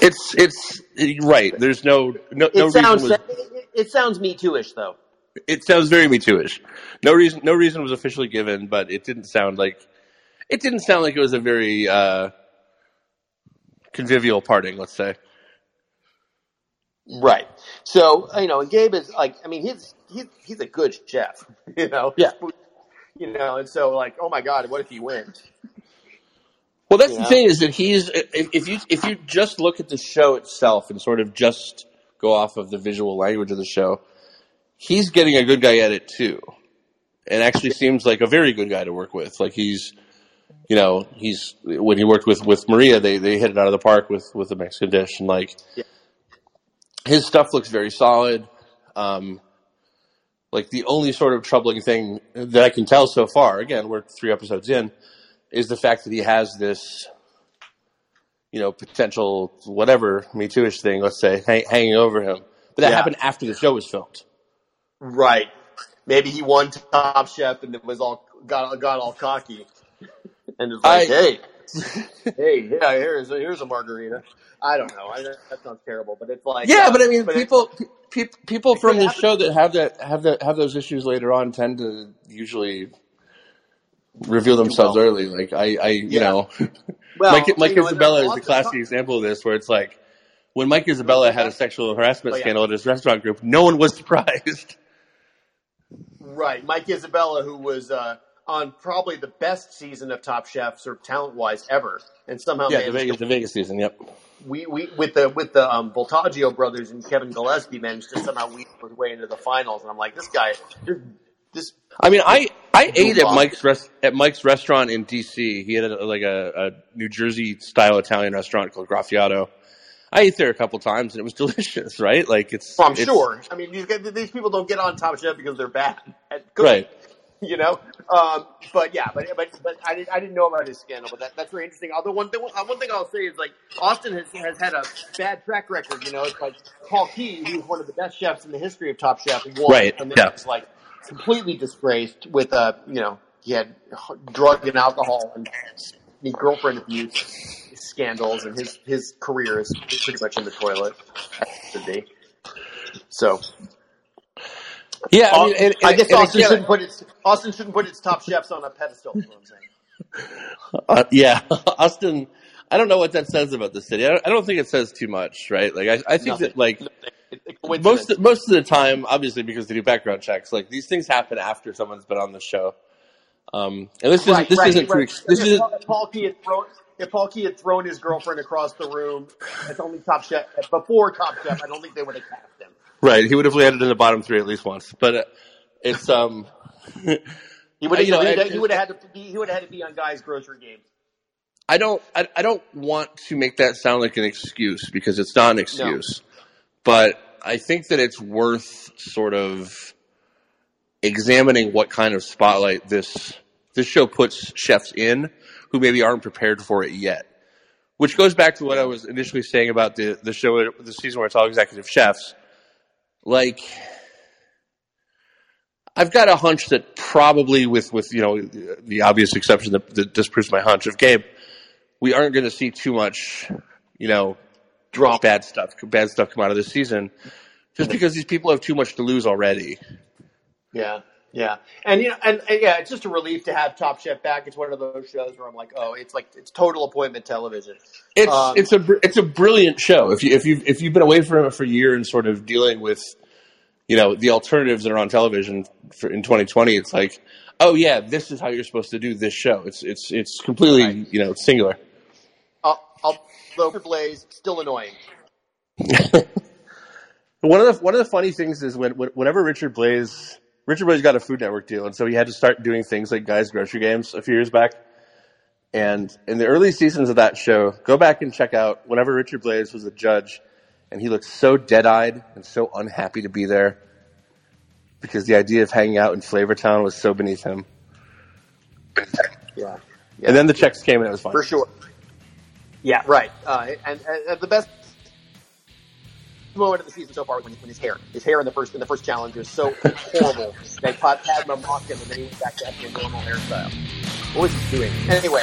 It's it's right. There's no no It no sounds reason was, it, it sounds Me Too-ish though. it sounds very Me Too-ish. No reason no reason was officially given, but it didn't sound like it didn't sound like it was a very uh, convivial parting. Let's say. Right. So you know, and Gabe is like, I mean, he's he's he's a good chef. You know. Yeah. You know, and so like, oh my God, what if he wins? Well, that's You the know? thing is that he's if, if you if you just look at the show itself and sort of just go off of the visual language of the show, he's getting a good guy at it too, and actually seems like a very good guy to work with. Like he's, you know, he's when he worked with with Maria, they they hit it out of the park with with the Mexican dish, and like Yeah. his stuff looks very solid. Um, like the only sort of troubling thing that I can tell so far, again, we're three episodes in, is the fact that he has this, you know, potential whatever Me Too-ish thing, let's say, hang, hanging over him. But that Yeah. happened after the show was filmed. Right. Maybe he won Top Chef and it was all got got all cocky, and was like, I- "Hey, hey, yeah, here's a, here's a margarita." I don't know. I, that sounds terrible, but it's like Yeah, uh, but I mean, it- people pe- people from the show that have that have that have those issues later on tend to usually reveal themselves well. early. Like I, I you Yeah. know, well, Mike, Mike know, Isabella is a classic of- example of this, where it's like when Mike Isabella had a sexual harassment Oh, yeah. scandal at his restaurant group, no one was surprised. Right, Mike Isabella, who was uh, on probably the best season of Top Chef, sort of talent wise ever, and somehow yeah, the Vegas, the Vegas season. Yep. we, we with the with the um, Voltaggio brothers and Kevin Gillespie managed to somehow weave his way into the finals, and I'm like, this guy, this I mean, I I ate at Mike's rest, at Mike's restaurant in D.C. He had a, like a, a New Jersey style Italian restaurant called Graffiato. I ate there a couple times and it was delicious, right? Like it's. I'm it's- sure. I mean, these, these people don't get on Top Chef because they're bad at cooking, Right. You know, um, but yeah, but but but I didn't I didn't know about his scandal, but that, that's very interesting. Although one thing uh, one thing I'll say is like Austin has has had a bad track record. You know, it's like Paul Qui, who's one of the best chefs in the history of Top Chef, won, Right, And then yeah. it's like completely disgraced with uh you know he had drug and alcohol and girlfriend abuse scandals, and his his career is pretty much in the toilet. Should be. So Yeah, I, mean, and, I guess and Austin again, shouldn't put its Austin shouldn't put its top chefs on a pedestal. Is what I'm saying. Uh, yeah, Austin. I don't know what that says about the city. I don't, I don't think it says too much, right? Like, I, I think Nothing. that like It's a most most of the time, obviously because they do background checks, like these things happen after someone's been on the show. Um, and this isn't this right, isn't too right. ex- this if, isn't if Paul Qui had thrown if Paul Qui had thrown his girlfriend across the room, it's only Top Chef before Top Chef. I don't think they would have cast him. Right. He would have landed in the bottom three at least once, but uh, it's um. He would You know, have. he would have had to. Be, he would have had to be on guys' grocery games. I don't I, I don't want to make that sound like an excuse because it's not an excuse. But I think that it's worth sort of examining what kind of spotlight this this show puts chefs in who maybe aren't prepared for it yet. Which goes back to what I was initially saying about the the show the season where it's all executive chefs. Like I've got a hunch that probably with with you know the obvious exception that, that disproves my hunch of Gabe, we aren't going to see too much, you know, Drop. bad stuff, bad stuff come out of this season, just because these people have too much to lose already. Yeah, yeah, and you know, and, and yeah, it's just a relief to have Top Chef back. It's one of those shows where I'm like, oh, it's like it's total appointment television. It's Um, it's a it's a brilliant show. If you if you if you've been away from it for a year and sort of dealing with, you know, the alternatives that are on television for, in 2020, it's like, oh yeah, this is how you're supposed to do this show. It's it's it's completely Right. you know singular. I'll, I'll, Blais still annoying. One of the one of the funny things is when, when whenever Richard Blais Richard Blais got a Food Network deal, and so he had to start doing things like Guys Grocery Games a few years back. And in the early seasons of that show, go back and check out whenever Richard Blais was a judge, and he looked so dead eyed and so unhappy to be there. because the idea of hanging out in Flavortown was so beneath him. Yeah, And then the checks came and it was fine. for sure. Yeah, right. Uh, and, and, and the best moment of the season so far when, when his hair, his hair in the first in the first challenge was so horrible. They caught Padma mocked him, and then he went back to having a normal hairstyle. What was he doing? Anyway,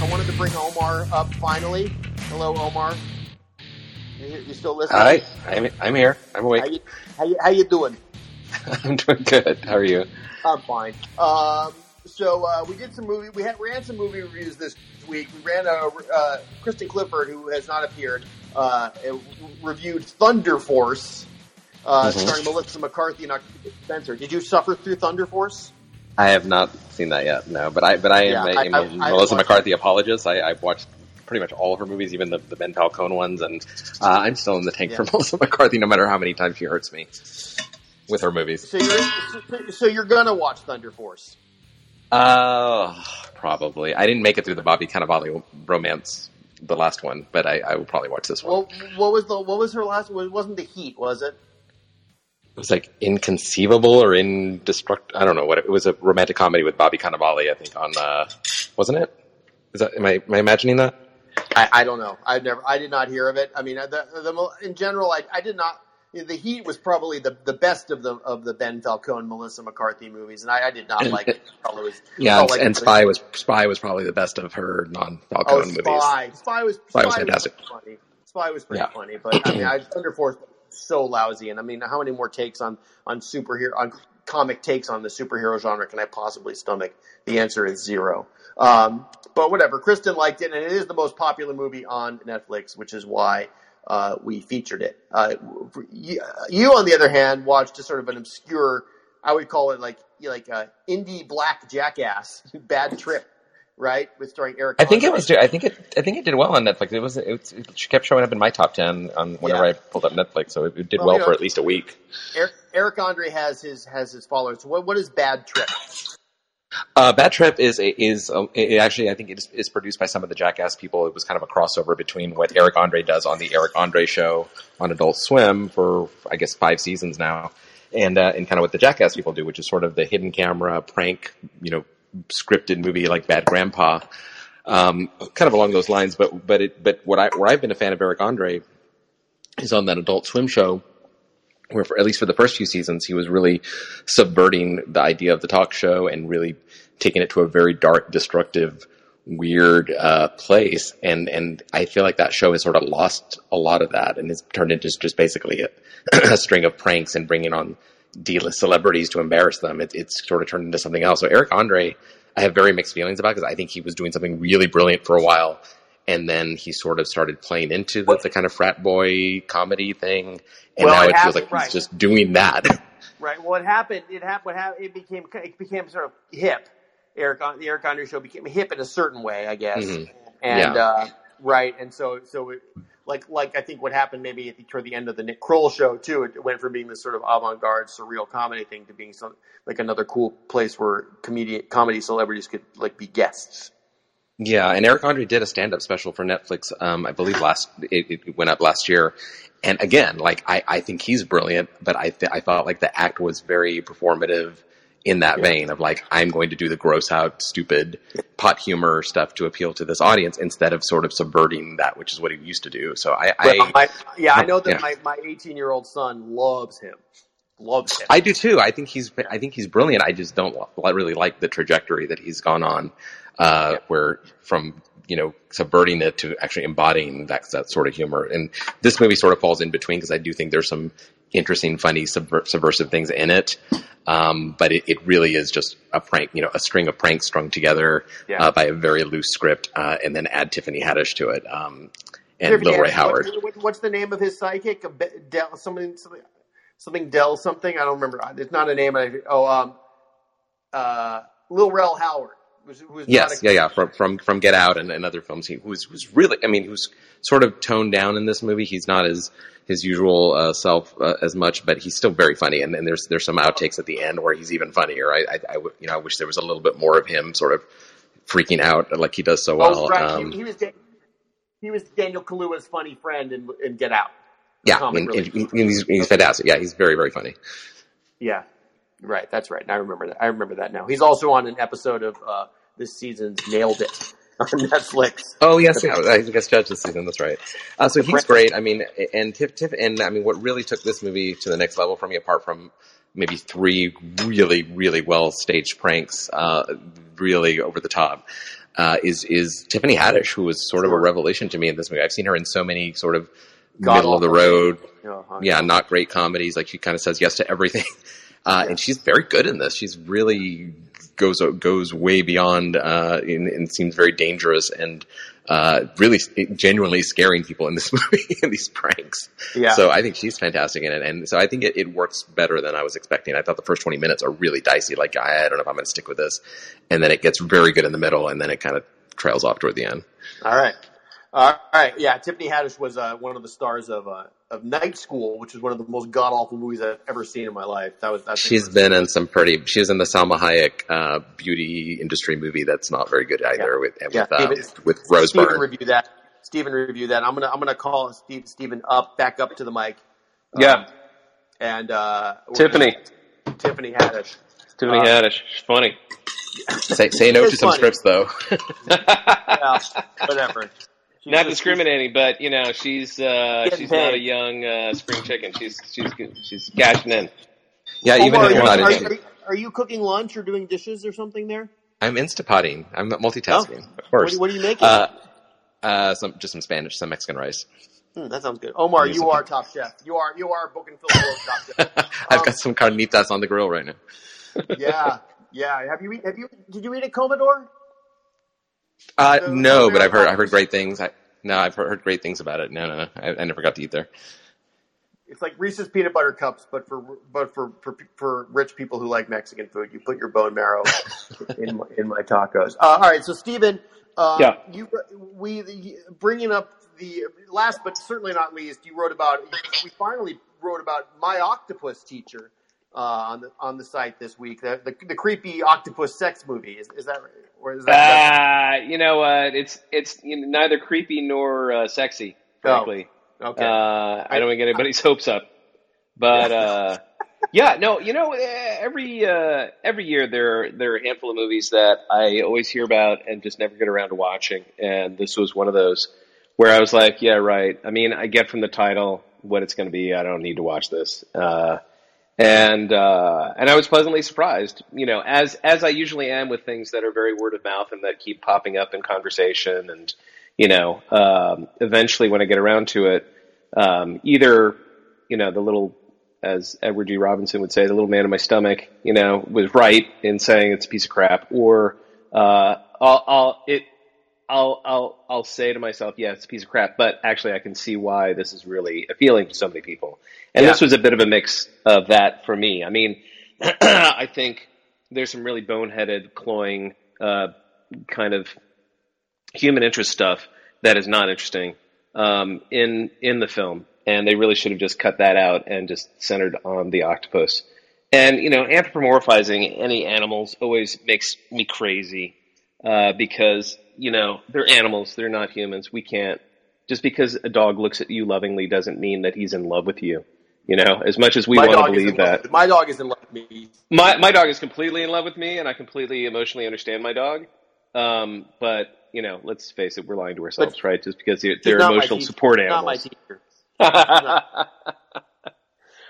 I wanted to bring Omar up finally. Hello, Omar. You, you still listening? Hi, I'm I'm here. I'm How awake. you, how you, how you doing? I'm doing good. How are you? I'm fine. Um, so uh, we did some movie. We had ran some movie reviews this week. We ran a uh, Kristen Clifford, who has not appeared, uh, reviewed Thunder Force, uh, Mhm. starring Melissa McCarthy and Octavia Spencer. Did you suffer through Thunder Force? I have not seen that yet. No, but I but I am Yeah, a, I- am I- a I Melissa watched- McCarthy apologist. I, I've watched pretty much all of her movies, even the, the Ben Falcone ones, and uh, I'm still in the tank for Melissa McCarthy, no matter how many times she hurts me with her movies. So you're so you're gonna watch Thunder Force. Uh, probably. I didn't make it through the Bobby Cannavale romance, the last one, but I, I will probably watch this one. Well, what was the what was her last? It wasn't the Heat, was it? it was like inconceivable or indestruct. I don't know what it, it was. A romantic comedy with Bobby Cannavale, I think. On uh, wasn't it? Is that am I am I imagining that? I, I don't know. I've never. I did not hear of it. I mean, the, the in general, I, I did not. The Heat was probably the, the best of the of the Ben Falcone, Melissa McCarthy movies, and I, I did not like it. Was, Yeah, and, like and Spy was Spy was probably the best of her non Oh, Falcone movies. Spy! Spy was Spy was fantastic. pretty funny. Spy was pretty Yeah. funny, but I mean, I, Thunder Force was so lousy, and I mean, how many more takes on on superhero on comic takes on the superhero genre can I possibly stomach? The answer is zero. Um, but whatever, Kristen liked it, and it is the most popular movie on Netflix, which is why uh, we featured it. Uh, you, you, on the other hand, watched a sort of an obscure, I would call it like like uh, indie black jackass, Bad Trip, right? With starring Eric. I think it was. I think it. I think it did well on Netflix. It was. It, it kept showing up in my top ten on whenever Yeah. I pulled up Netflix. So it, it did Well, well you know- for at least a week. Eric, Eric Andre has his has his followers. What what is Bad Trip? Uh, Bad Trip is is it actually I think it is, is produced by some of the Jackass people. It was kind of a crossover between what Eric Andre does on the Eric Andre show on Adult Swim for I guess five seasons now, and uh, and kind of what the Jackass people do, which is sort of the hidden camera prank, you know, scripted movie like Bad Grandpa, um, kind of along those lines. But but it but what I where I've been a fan of Eric Andre is on that Adult Swim show where for at least for the first few seasons he was really subverting the idea of the talk show and really taking it to a very dark destructive weird uh, place. And and I feel like that show has sort of lost a lot of that and has turned into just basically a, a string of pranks and bringing on D-list celebrities to embarrass them. It, it's sort of turned into something else. So Eric Andre I have very mixed feelings about because I think he was doing something really brilliant for a while and then he sort of started playing into the, the kind of frat boy comedy thing and Well, now it it, feels like he's right. just doing that. Right. What happened? It happened. What happened? It became it became sort of hip. Eric the Eric Andre show became hip in a certain way, I guess. Mhm. And Yeah. uh, right, and so so it, like like I think what happened maybe at the, toward the end of the Nick Kroll show too. It went from being this sort of avant-garde surreal comedy thing to being some like another cool place where comedian comedy celebrities could like be guests. Yeah, and Eric Andre did a stand-up special for Netflix. Um, I believe last it, it went up last year. And again, like I, I think he's brilliant, but I th- I felt like the act was very performative in that vein of like I'm going to do the gross out, stupid pot humor stuff to appeal to this audience instead of sort of subverting that, which is what he used to do. So I, Well, I my, yeah, I know that Yeah. my my 18 year old son loves him. Loves him. I do too. I think he's I think he's brilliant. I just don't really like the trajectory that he's gone on, uh, where from you know subverting it to actually embodying that that sort of humor. And this movie sort of falls in between because I do think there's some interesting, funny, subver- subversive things in it. Um, but it, it really is just a prank, you know, a string of pranks strung together Yeah. uh, by a very loose script, uh, and then add Tiffany Haddish to it, um, and Lil Rel Howard. What's, what's the name of his psychic? Del, something, something, something Dell something. I don't remember. It's not a name. I, oh, um, uh, Lil Rel Howard. Was, was Yes, a, yeah, yeah, from from from Get Out and, and other films. He was was really, I mean, was sort of toned down in this movie. He's not as his usual uh, self uh, as much, but he's still very funny. And, and there's there's some outtakes at the end where he's even funnier. I, I, I w- you know I wish there was a little bit more of him sort of freaking out like he does so well. Oh, right. Um, he, he was he was Daniel Kaluuya's funny friend in, in Get Out. Yeah, and, relief. and he's, he's fantastic. Yeah, he's very very funny. Yeah, right. That's right. I remember that. I remember that now. He's also on an episode of uh, this season's Nailed It on Netflix. Oh yes, yeah, I guess Judge this season. That's right. Uh, so he's great. I mean, and Tiff, Tiff, and I mean, what really took this movie to the next level for me, apart from maybe three really, really well staged pranks, uh, really over the top, uh, is is Tiffany Haddish, who was sort of a revelation to me in this movie. I've seen her in so many sort of God middle of the road, Uh-huh. yeah, not great comedies. Like she kind of says yes to everything, uh, and she's very good in this. She's really goes goes way beyond uh, and, and seems very dangerous and uh, really genuinely scaring people in this movie in these pranks. Yeah. So I think she's fantastic in it, and so I think it, it works better than I was expecting. I thought the first twenty minutes are really dicey. Like I don't know if I'm going to stick with this, and then it gets very good in the middle, and then it kind of trails off toward the end. All right. All right. Yeah, Tiffany Haddish was uh, one of the stars of uh, of Night School, which is one of the most god awful movies I've ever seen in my life. That was that's She's been in some pretty. She was in the Salma Hayek uh, beauty industry movie that's not very good either. With with, Yeah, uh, Steven- with Rose Stephen Byrne. review that. Stephen review that. I'm gonna I'm gonna call Steve Stephen up back up to the mic. Yeah, Um, and uh, Tiffany, gonna- Tiffany Haddish. Tiffany uh, Haddish, she's funny. Say, say no It's to some scripts though. Yeah, whatever. She's Not just- discriminating, but you know she's uh, Getting she's not a young uh, spring chicken. She's she's she's cashing in. yeah, even Omar, if you're not you, are, you, are you cooking lunch or doing dishes or something there? I'm instapotting. I'm multitasking. Of What, course. are- what are you making? Uh, uh, some just some Spanish, some Mexican rice. Hmm, that sounds good. Omar, you are top chef. You are you are Book and Film Globe top chef. I've Um, got some carnitas on the grill right now. Yeah, yeah. Have you eat, have you did you eat at Comedor? Uh, The- no, but I've heard I've heard great things. I, no, I've heard, heard great things about it. No, no, no. I, I never got to eat there. It's like Reese's peanut butter cups, but for but for for, for rich people who like Mexican food. You put your bone marrow in my, in my tacos. Uh, all right, so Stephen, uh, Yeah. you we the, bringing up the last but certainly not least, you wrote about we finally wrote about my octopus teacher uh, on the on the site this week. The the, the creepy octopus sex movie is, is that right? Or is that, Uh, you know what? It's it's you know, neither creepy nor uh, sexy, frankly. okay? Uh, I don't want to get anybody's hopes up, but uh, yeah, no, you know, eh, every uh, every year there are, there are a handful of movies that I always hear about and just never get around to watching, and this was one of those where I was like, yeah, right. I mean, I get from the title what it's going to be. I don't need to watch this. Uh, and uh, and I was pleasantly surprised. You know, as as I usually am with things that are very word of mouth and that keep popping up in conversation, and you know, um, eventually when I get around to it, um, either you know the little, as Edward G. Robinson would say, the little man in my stomach, you know, was right in saying it's a piece of crap, or uh, I'll, I'll it. I'll I'll I'll say to myself, yeah, it's a piece of crap, but actually I can see why this is really appealing to so many people. And this was a bit of a mix of that for me. I mean, I think there's some really boneheaded, cloying, uh, kind of human interest stuff that is not interesting um, in in the film, and they really should have just cut that out and just centered on the octopus. And you know, anthropomorphizing any animals always makes me crazy uh, because you know they're animals; they're not humans. We can't just because a dog looks at you lovingly doesn't mean that he's in love with you. You know, as much as we my want to believe that. my dog is in love with me. My my dog is completely in love with me, and I completely emotionally understand my dog. Um, but you know, let's face it, we're lying to ourselves, right? Just because they're, they're emotional support He's Not my animals.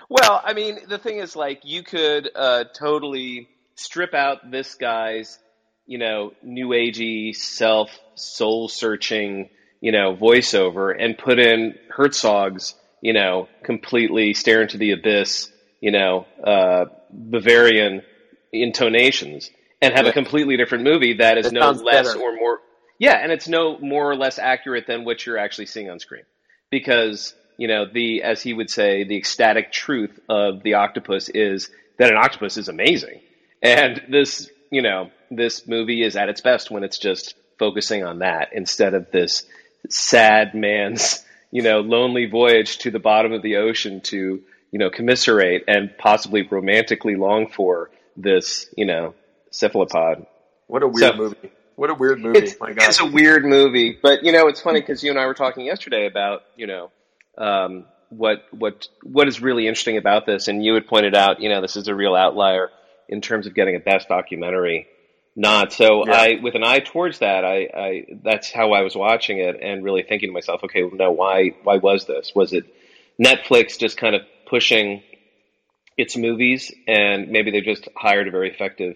well, I mean, the thing is, like, you could uh, totally strip out this guy's, you know, new agey, self soul searching, you know, voiceover, and put in Herzog's, you know, completely stare into the abyss, you know, uh, Bavarian intonations, and have a completely different movie that is That no less better. or more. Yeah, and it's no more or less accurate than what you're actually seeing on screen because you know the as he would say the ecstatic truth of the octopus is that an octopus is amazing and this you know this movie is at its best when it's just focusing on that instead of this sad man's you know lonely voyage to the bottom of the ocean to you know commiserate and possibly romantically long for this you know cephalopod What a weird So- movie. What a weird movie. It's, My God. it's a weird movie, but you know, it's funny because you and I were talking yesterday about you know um, what what what is really interesting about this, and you had pointed out, you know, this is a real outlier in terms of getting a best documentary nod. So Yeah. I, with an eye towards that, I, I that's how I was watching it and really thinking to myself, okay, no, why why was this? Was it Netflix just kind of pushing its movies, and maybe they just hired a very effective,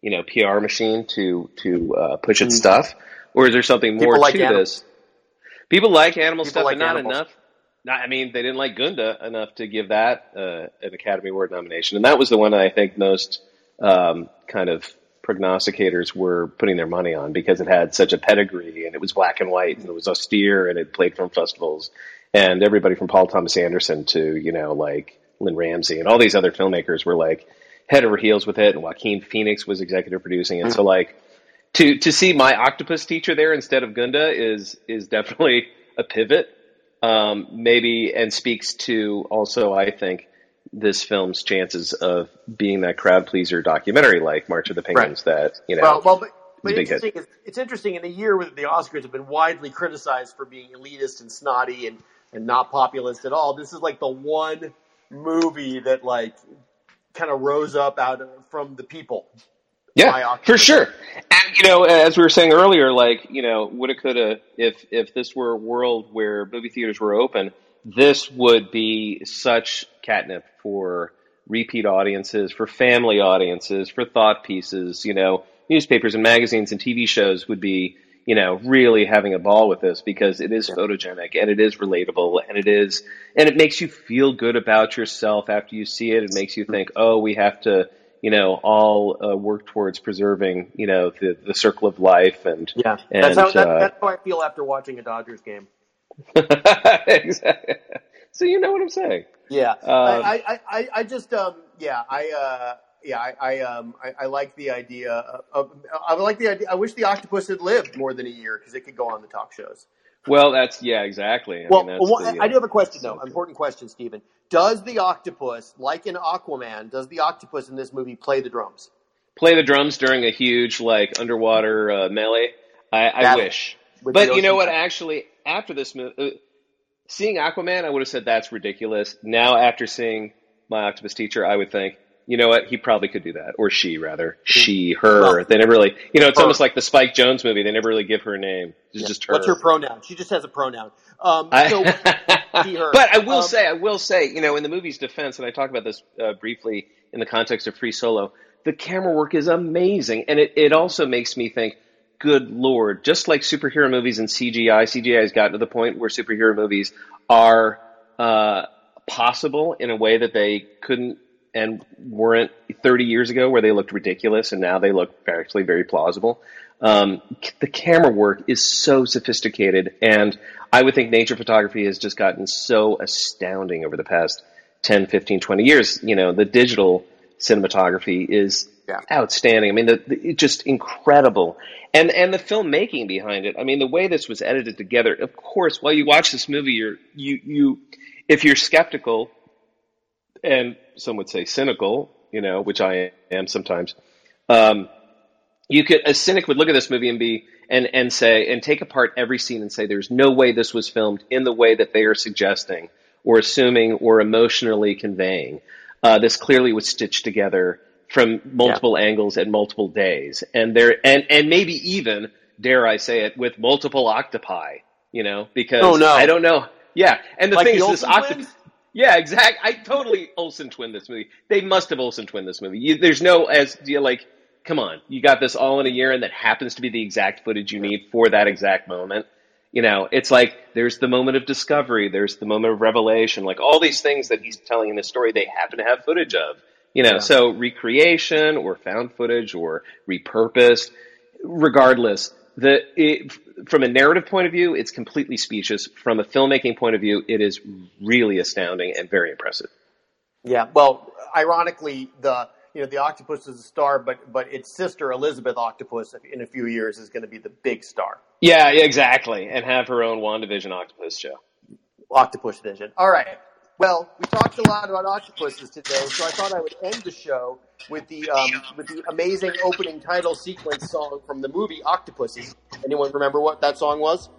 you know, PR machine to to uh, push its stuff, or is there something more. People like to this? People like animal People stuff, like but not animals. enough. Not, I mean, they didn't like Gunda enough to give that uh, an Academy Award nomination, and that was the one that I think most um, kind of prognosticators were putting their money on because it had such a pedigree and it was black and white and it was austere and it played from festivals. And everybody from Paul Thomas Anderson to you know like Lynne Ramsay and all these other filmmakers were like head over heels with it. And Joaquin Phoenix was executive producing it. So like to to see my octopus teacher there instead of Gunda is is definitely a pivot um, maybe and speaks to also I think this film's chances of being that crowd pleaser documentary like March of the Penguins that you know Well, well, but, but It's big hit. interesting. It's, it's interesting in a year where the Oscars have been widely criticized for being elitist and snotty and, and not populist at all. This is like the one movie that like kind of rose up out of, from the people. Yeah, for sure. And you know, as we were saying earlier, like you know, woulda, coulda, if if this were a world where movie theaters were open, this would be such catnip for repeat audiences, for family audiences, for thought pieces. You know, newspapers and magazines and TV shows would be you know really having a ball with this because it is photogenic and it is relatable and it is and it makes you feel good about yourself after you see it. It makes you think, oh, we have to you know, all uh, work towards preserving, you know, the, the circle of life and Yeah, and that's how that, uh, that's how I feel after watching a Dodgers game. exactly. So you know what I'm saying. Yeah, Um, I, I, I, I just, um, yeah, I, uh, yeah, I, I, um, I, I like the idea of, of, I like the idea. I wish the octopus had lived more than a year because it could go on the talk shows. Well, that's yeah, exactly. I Well, mean, that's well, the, uh, I do have a question though. Important question, Stephen. Does the octopus, like in Aquaman, does the octopus in this movie play the drums? play the drums during a huge like underwater uh, melee. I, I wish, but you know what? Actually, after this movie, uh, seeing Aquaman, I would have said that's ridiculous. Now, after seeing my octopus teacher, I would think, you know what? He probably could do that, or she rather, she, her. Well, they never really, you know, it's her. almost like the Spike Jonze movie. They never really give her a name. It's just her. What's her pronoun? She just has a pronoun. Um, I- so, she. But I will Um, say, I will say, you know, in the movie's defense, and I talk about this uh, briefly in the context of Free Solo, the camera work is amazing, and it, it also makes me think, good lord, just like superhero movies and CGI, CGI has gotten to the point where superhero movies are uh, possible in a way that they couldn't and weren't 30 years ago, where they looked ridiculous, and now they look actually very plausible. Um, the camera work is so sophisticated, and I would think nature photography has just gotten so astounding over the past 10, 15, 20 years. You know, the digital cinematography is Yeah. outstanding. I mean, the, the, just incredible. And, and the filmmaking behind it. I mean, the way this was edited together, of course, while you watch this movie, you're, you, you, if you're skeptical, and some would say cynical, you know, which I am sometimes, um, you could a cynic would look at this movie and be and and say and take apart every scene and say there's no way this was filmed in the way that they are suggesting or assuming or emotionally conveying. Uh, this clearly was stitched together from multiple angles and multiple days, and there and and maybe even dare I say it with multiple octopi. You know, because Oh, no. I don't know. Yeah, and the like thing the is, this Olsen octopus. twins? Yeah, exact. I totally Olsen twin this movie. They must have Olsen twin this movie. You, there's no as you like. Come on, you got this all in a year, and that happens to be the exact footage you need for that exact moment. You know, it's like there's the moment of discovery, there's the moment of revelation, like all these things that he's telling in his story. They happen to have footage of. You know, Yeah. so recreation or found footage or repurposed, regardless. The it, from a narrative point of view, it's completely specious. From a filmmaking point of view, it is really astounding and very impressive. Yeah. Well, ironically, the you know the octopus is a star, but but its sister Elizabeth Octopus in a few years is going to be the big star. Yeah, yeah, exactly, and have her own WandaVision octopus show. Octopus Vision. All right. Well, we talked a lot about octopuses today, so I thought I would end the show with the um, with the amazing opening title sequence song from the movie Octopussy. Anyone remember what that song was?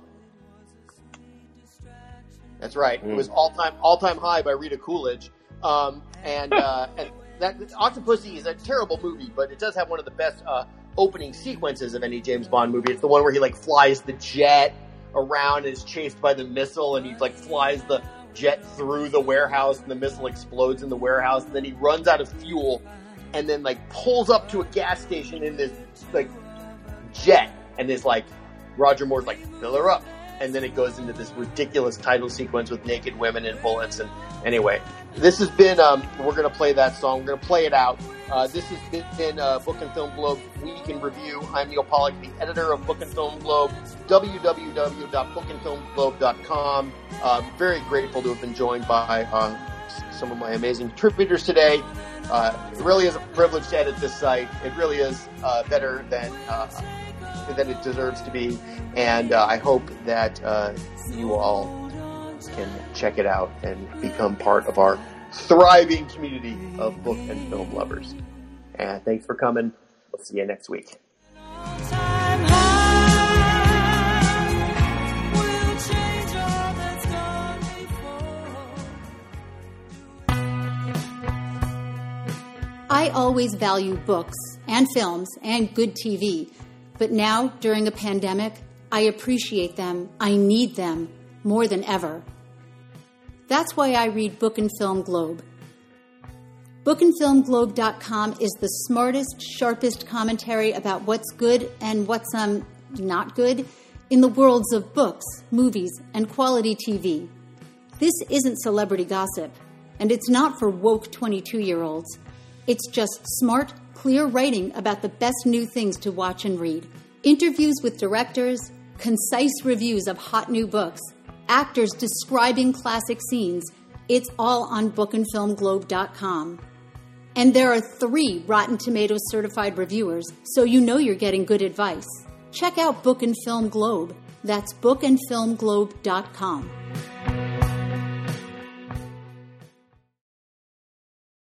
That's right. It was all time all time high by Rita Coolidge. Um, and uh, and that Octopussy is a terrible movie, but it does have one of the best uh, opening sequences of any James Bond movie. It's the one where he like flies the jet around and is chased by the missile, and he like flies the jet through the warehouse, and the missile explodes in the warehouse, and then he runs out of fuel, and then like pulls up to a gas station in this like jet, and is like Roger Moore's like fill her up, and then it goes into this ridiculous title sequence with naked women and bullets. And anyway, this has been um, we're gonna play that song. We're gonna play it out. Uh, this has been, uh, Book and Film Globe Week in Review. I'm Neil Pollack, the editor of Book and Film Globe. www.bookandfilmglobe.com. Uh, very grateful to have been joined by uh, some of my amazing contributors today. Uh, it really is a privilege to edit this site. It really is uh, better than uh, than it deserves to be, and uh, I hope that uh, you all can check it out and become part of our thriving community of book and film lovers. And thanks for coming. We'll see you next week. I always value books and films and good TV, but now, during a pandemic, I appreciate them, I need them more than ever. That's why I read Book and Film Globe. Bookandfilmglobe.com is the smartest, sharpest commentary about what's good and what's um not good in the worlds of books, movies, and quality TV. This isn't celebrity gossip, and it's not for woke 22 year olds. It's just smart, clear writing about the best new things to watch and read. Interviews with directors, concise reviews of hot new books, actors describing classic scenes. It's all on bookandfilmglobe.com. And there are three Rotten Tomatoes certified reviewers, so you know you're getting good advice. Check out Book and Film Globe. That's bookandfilmglobe.com.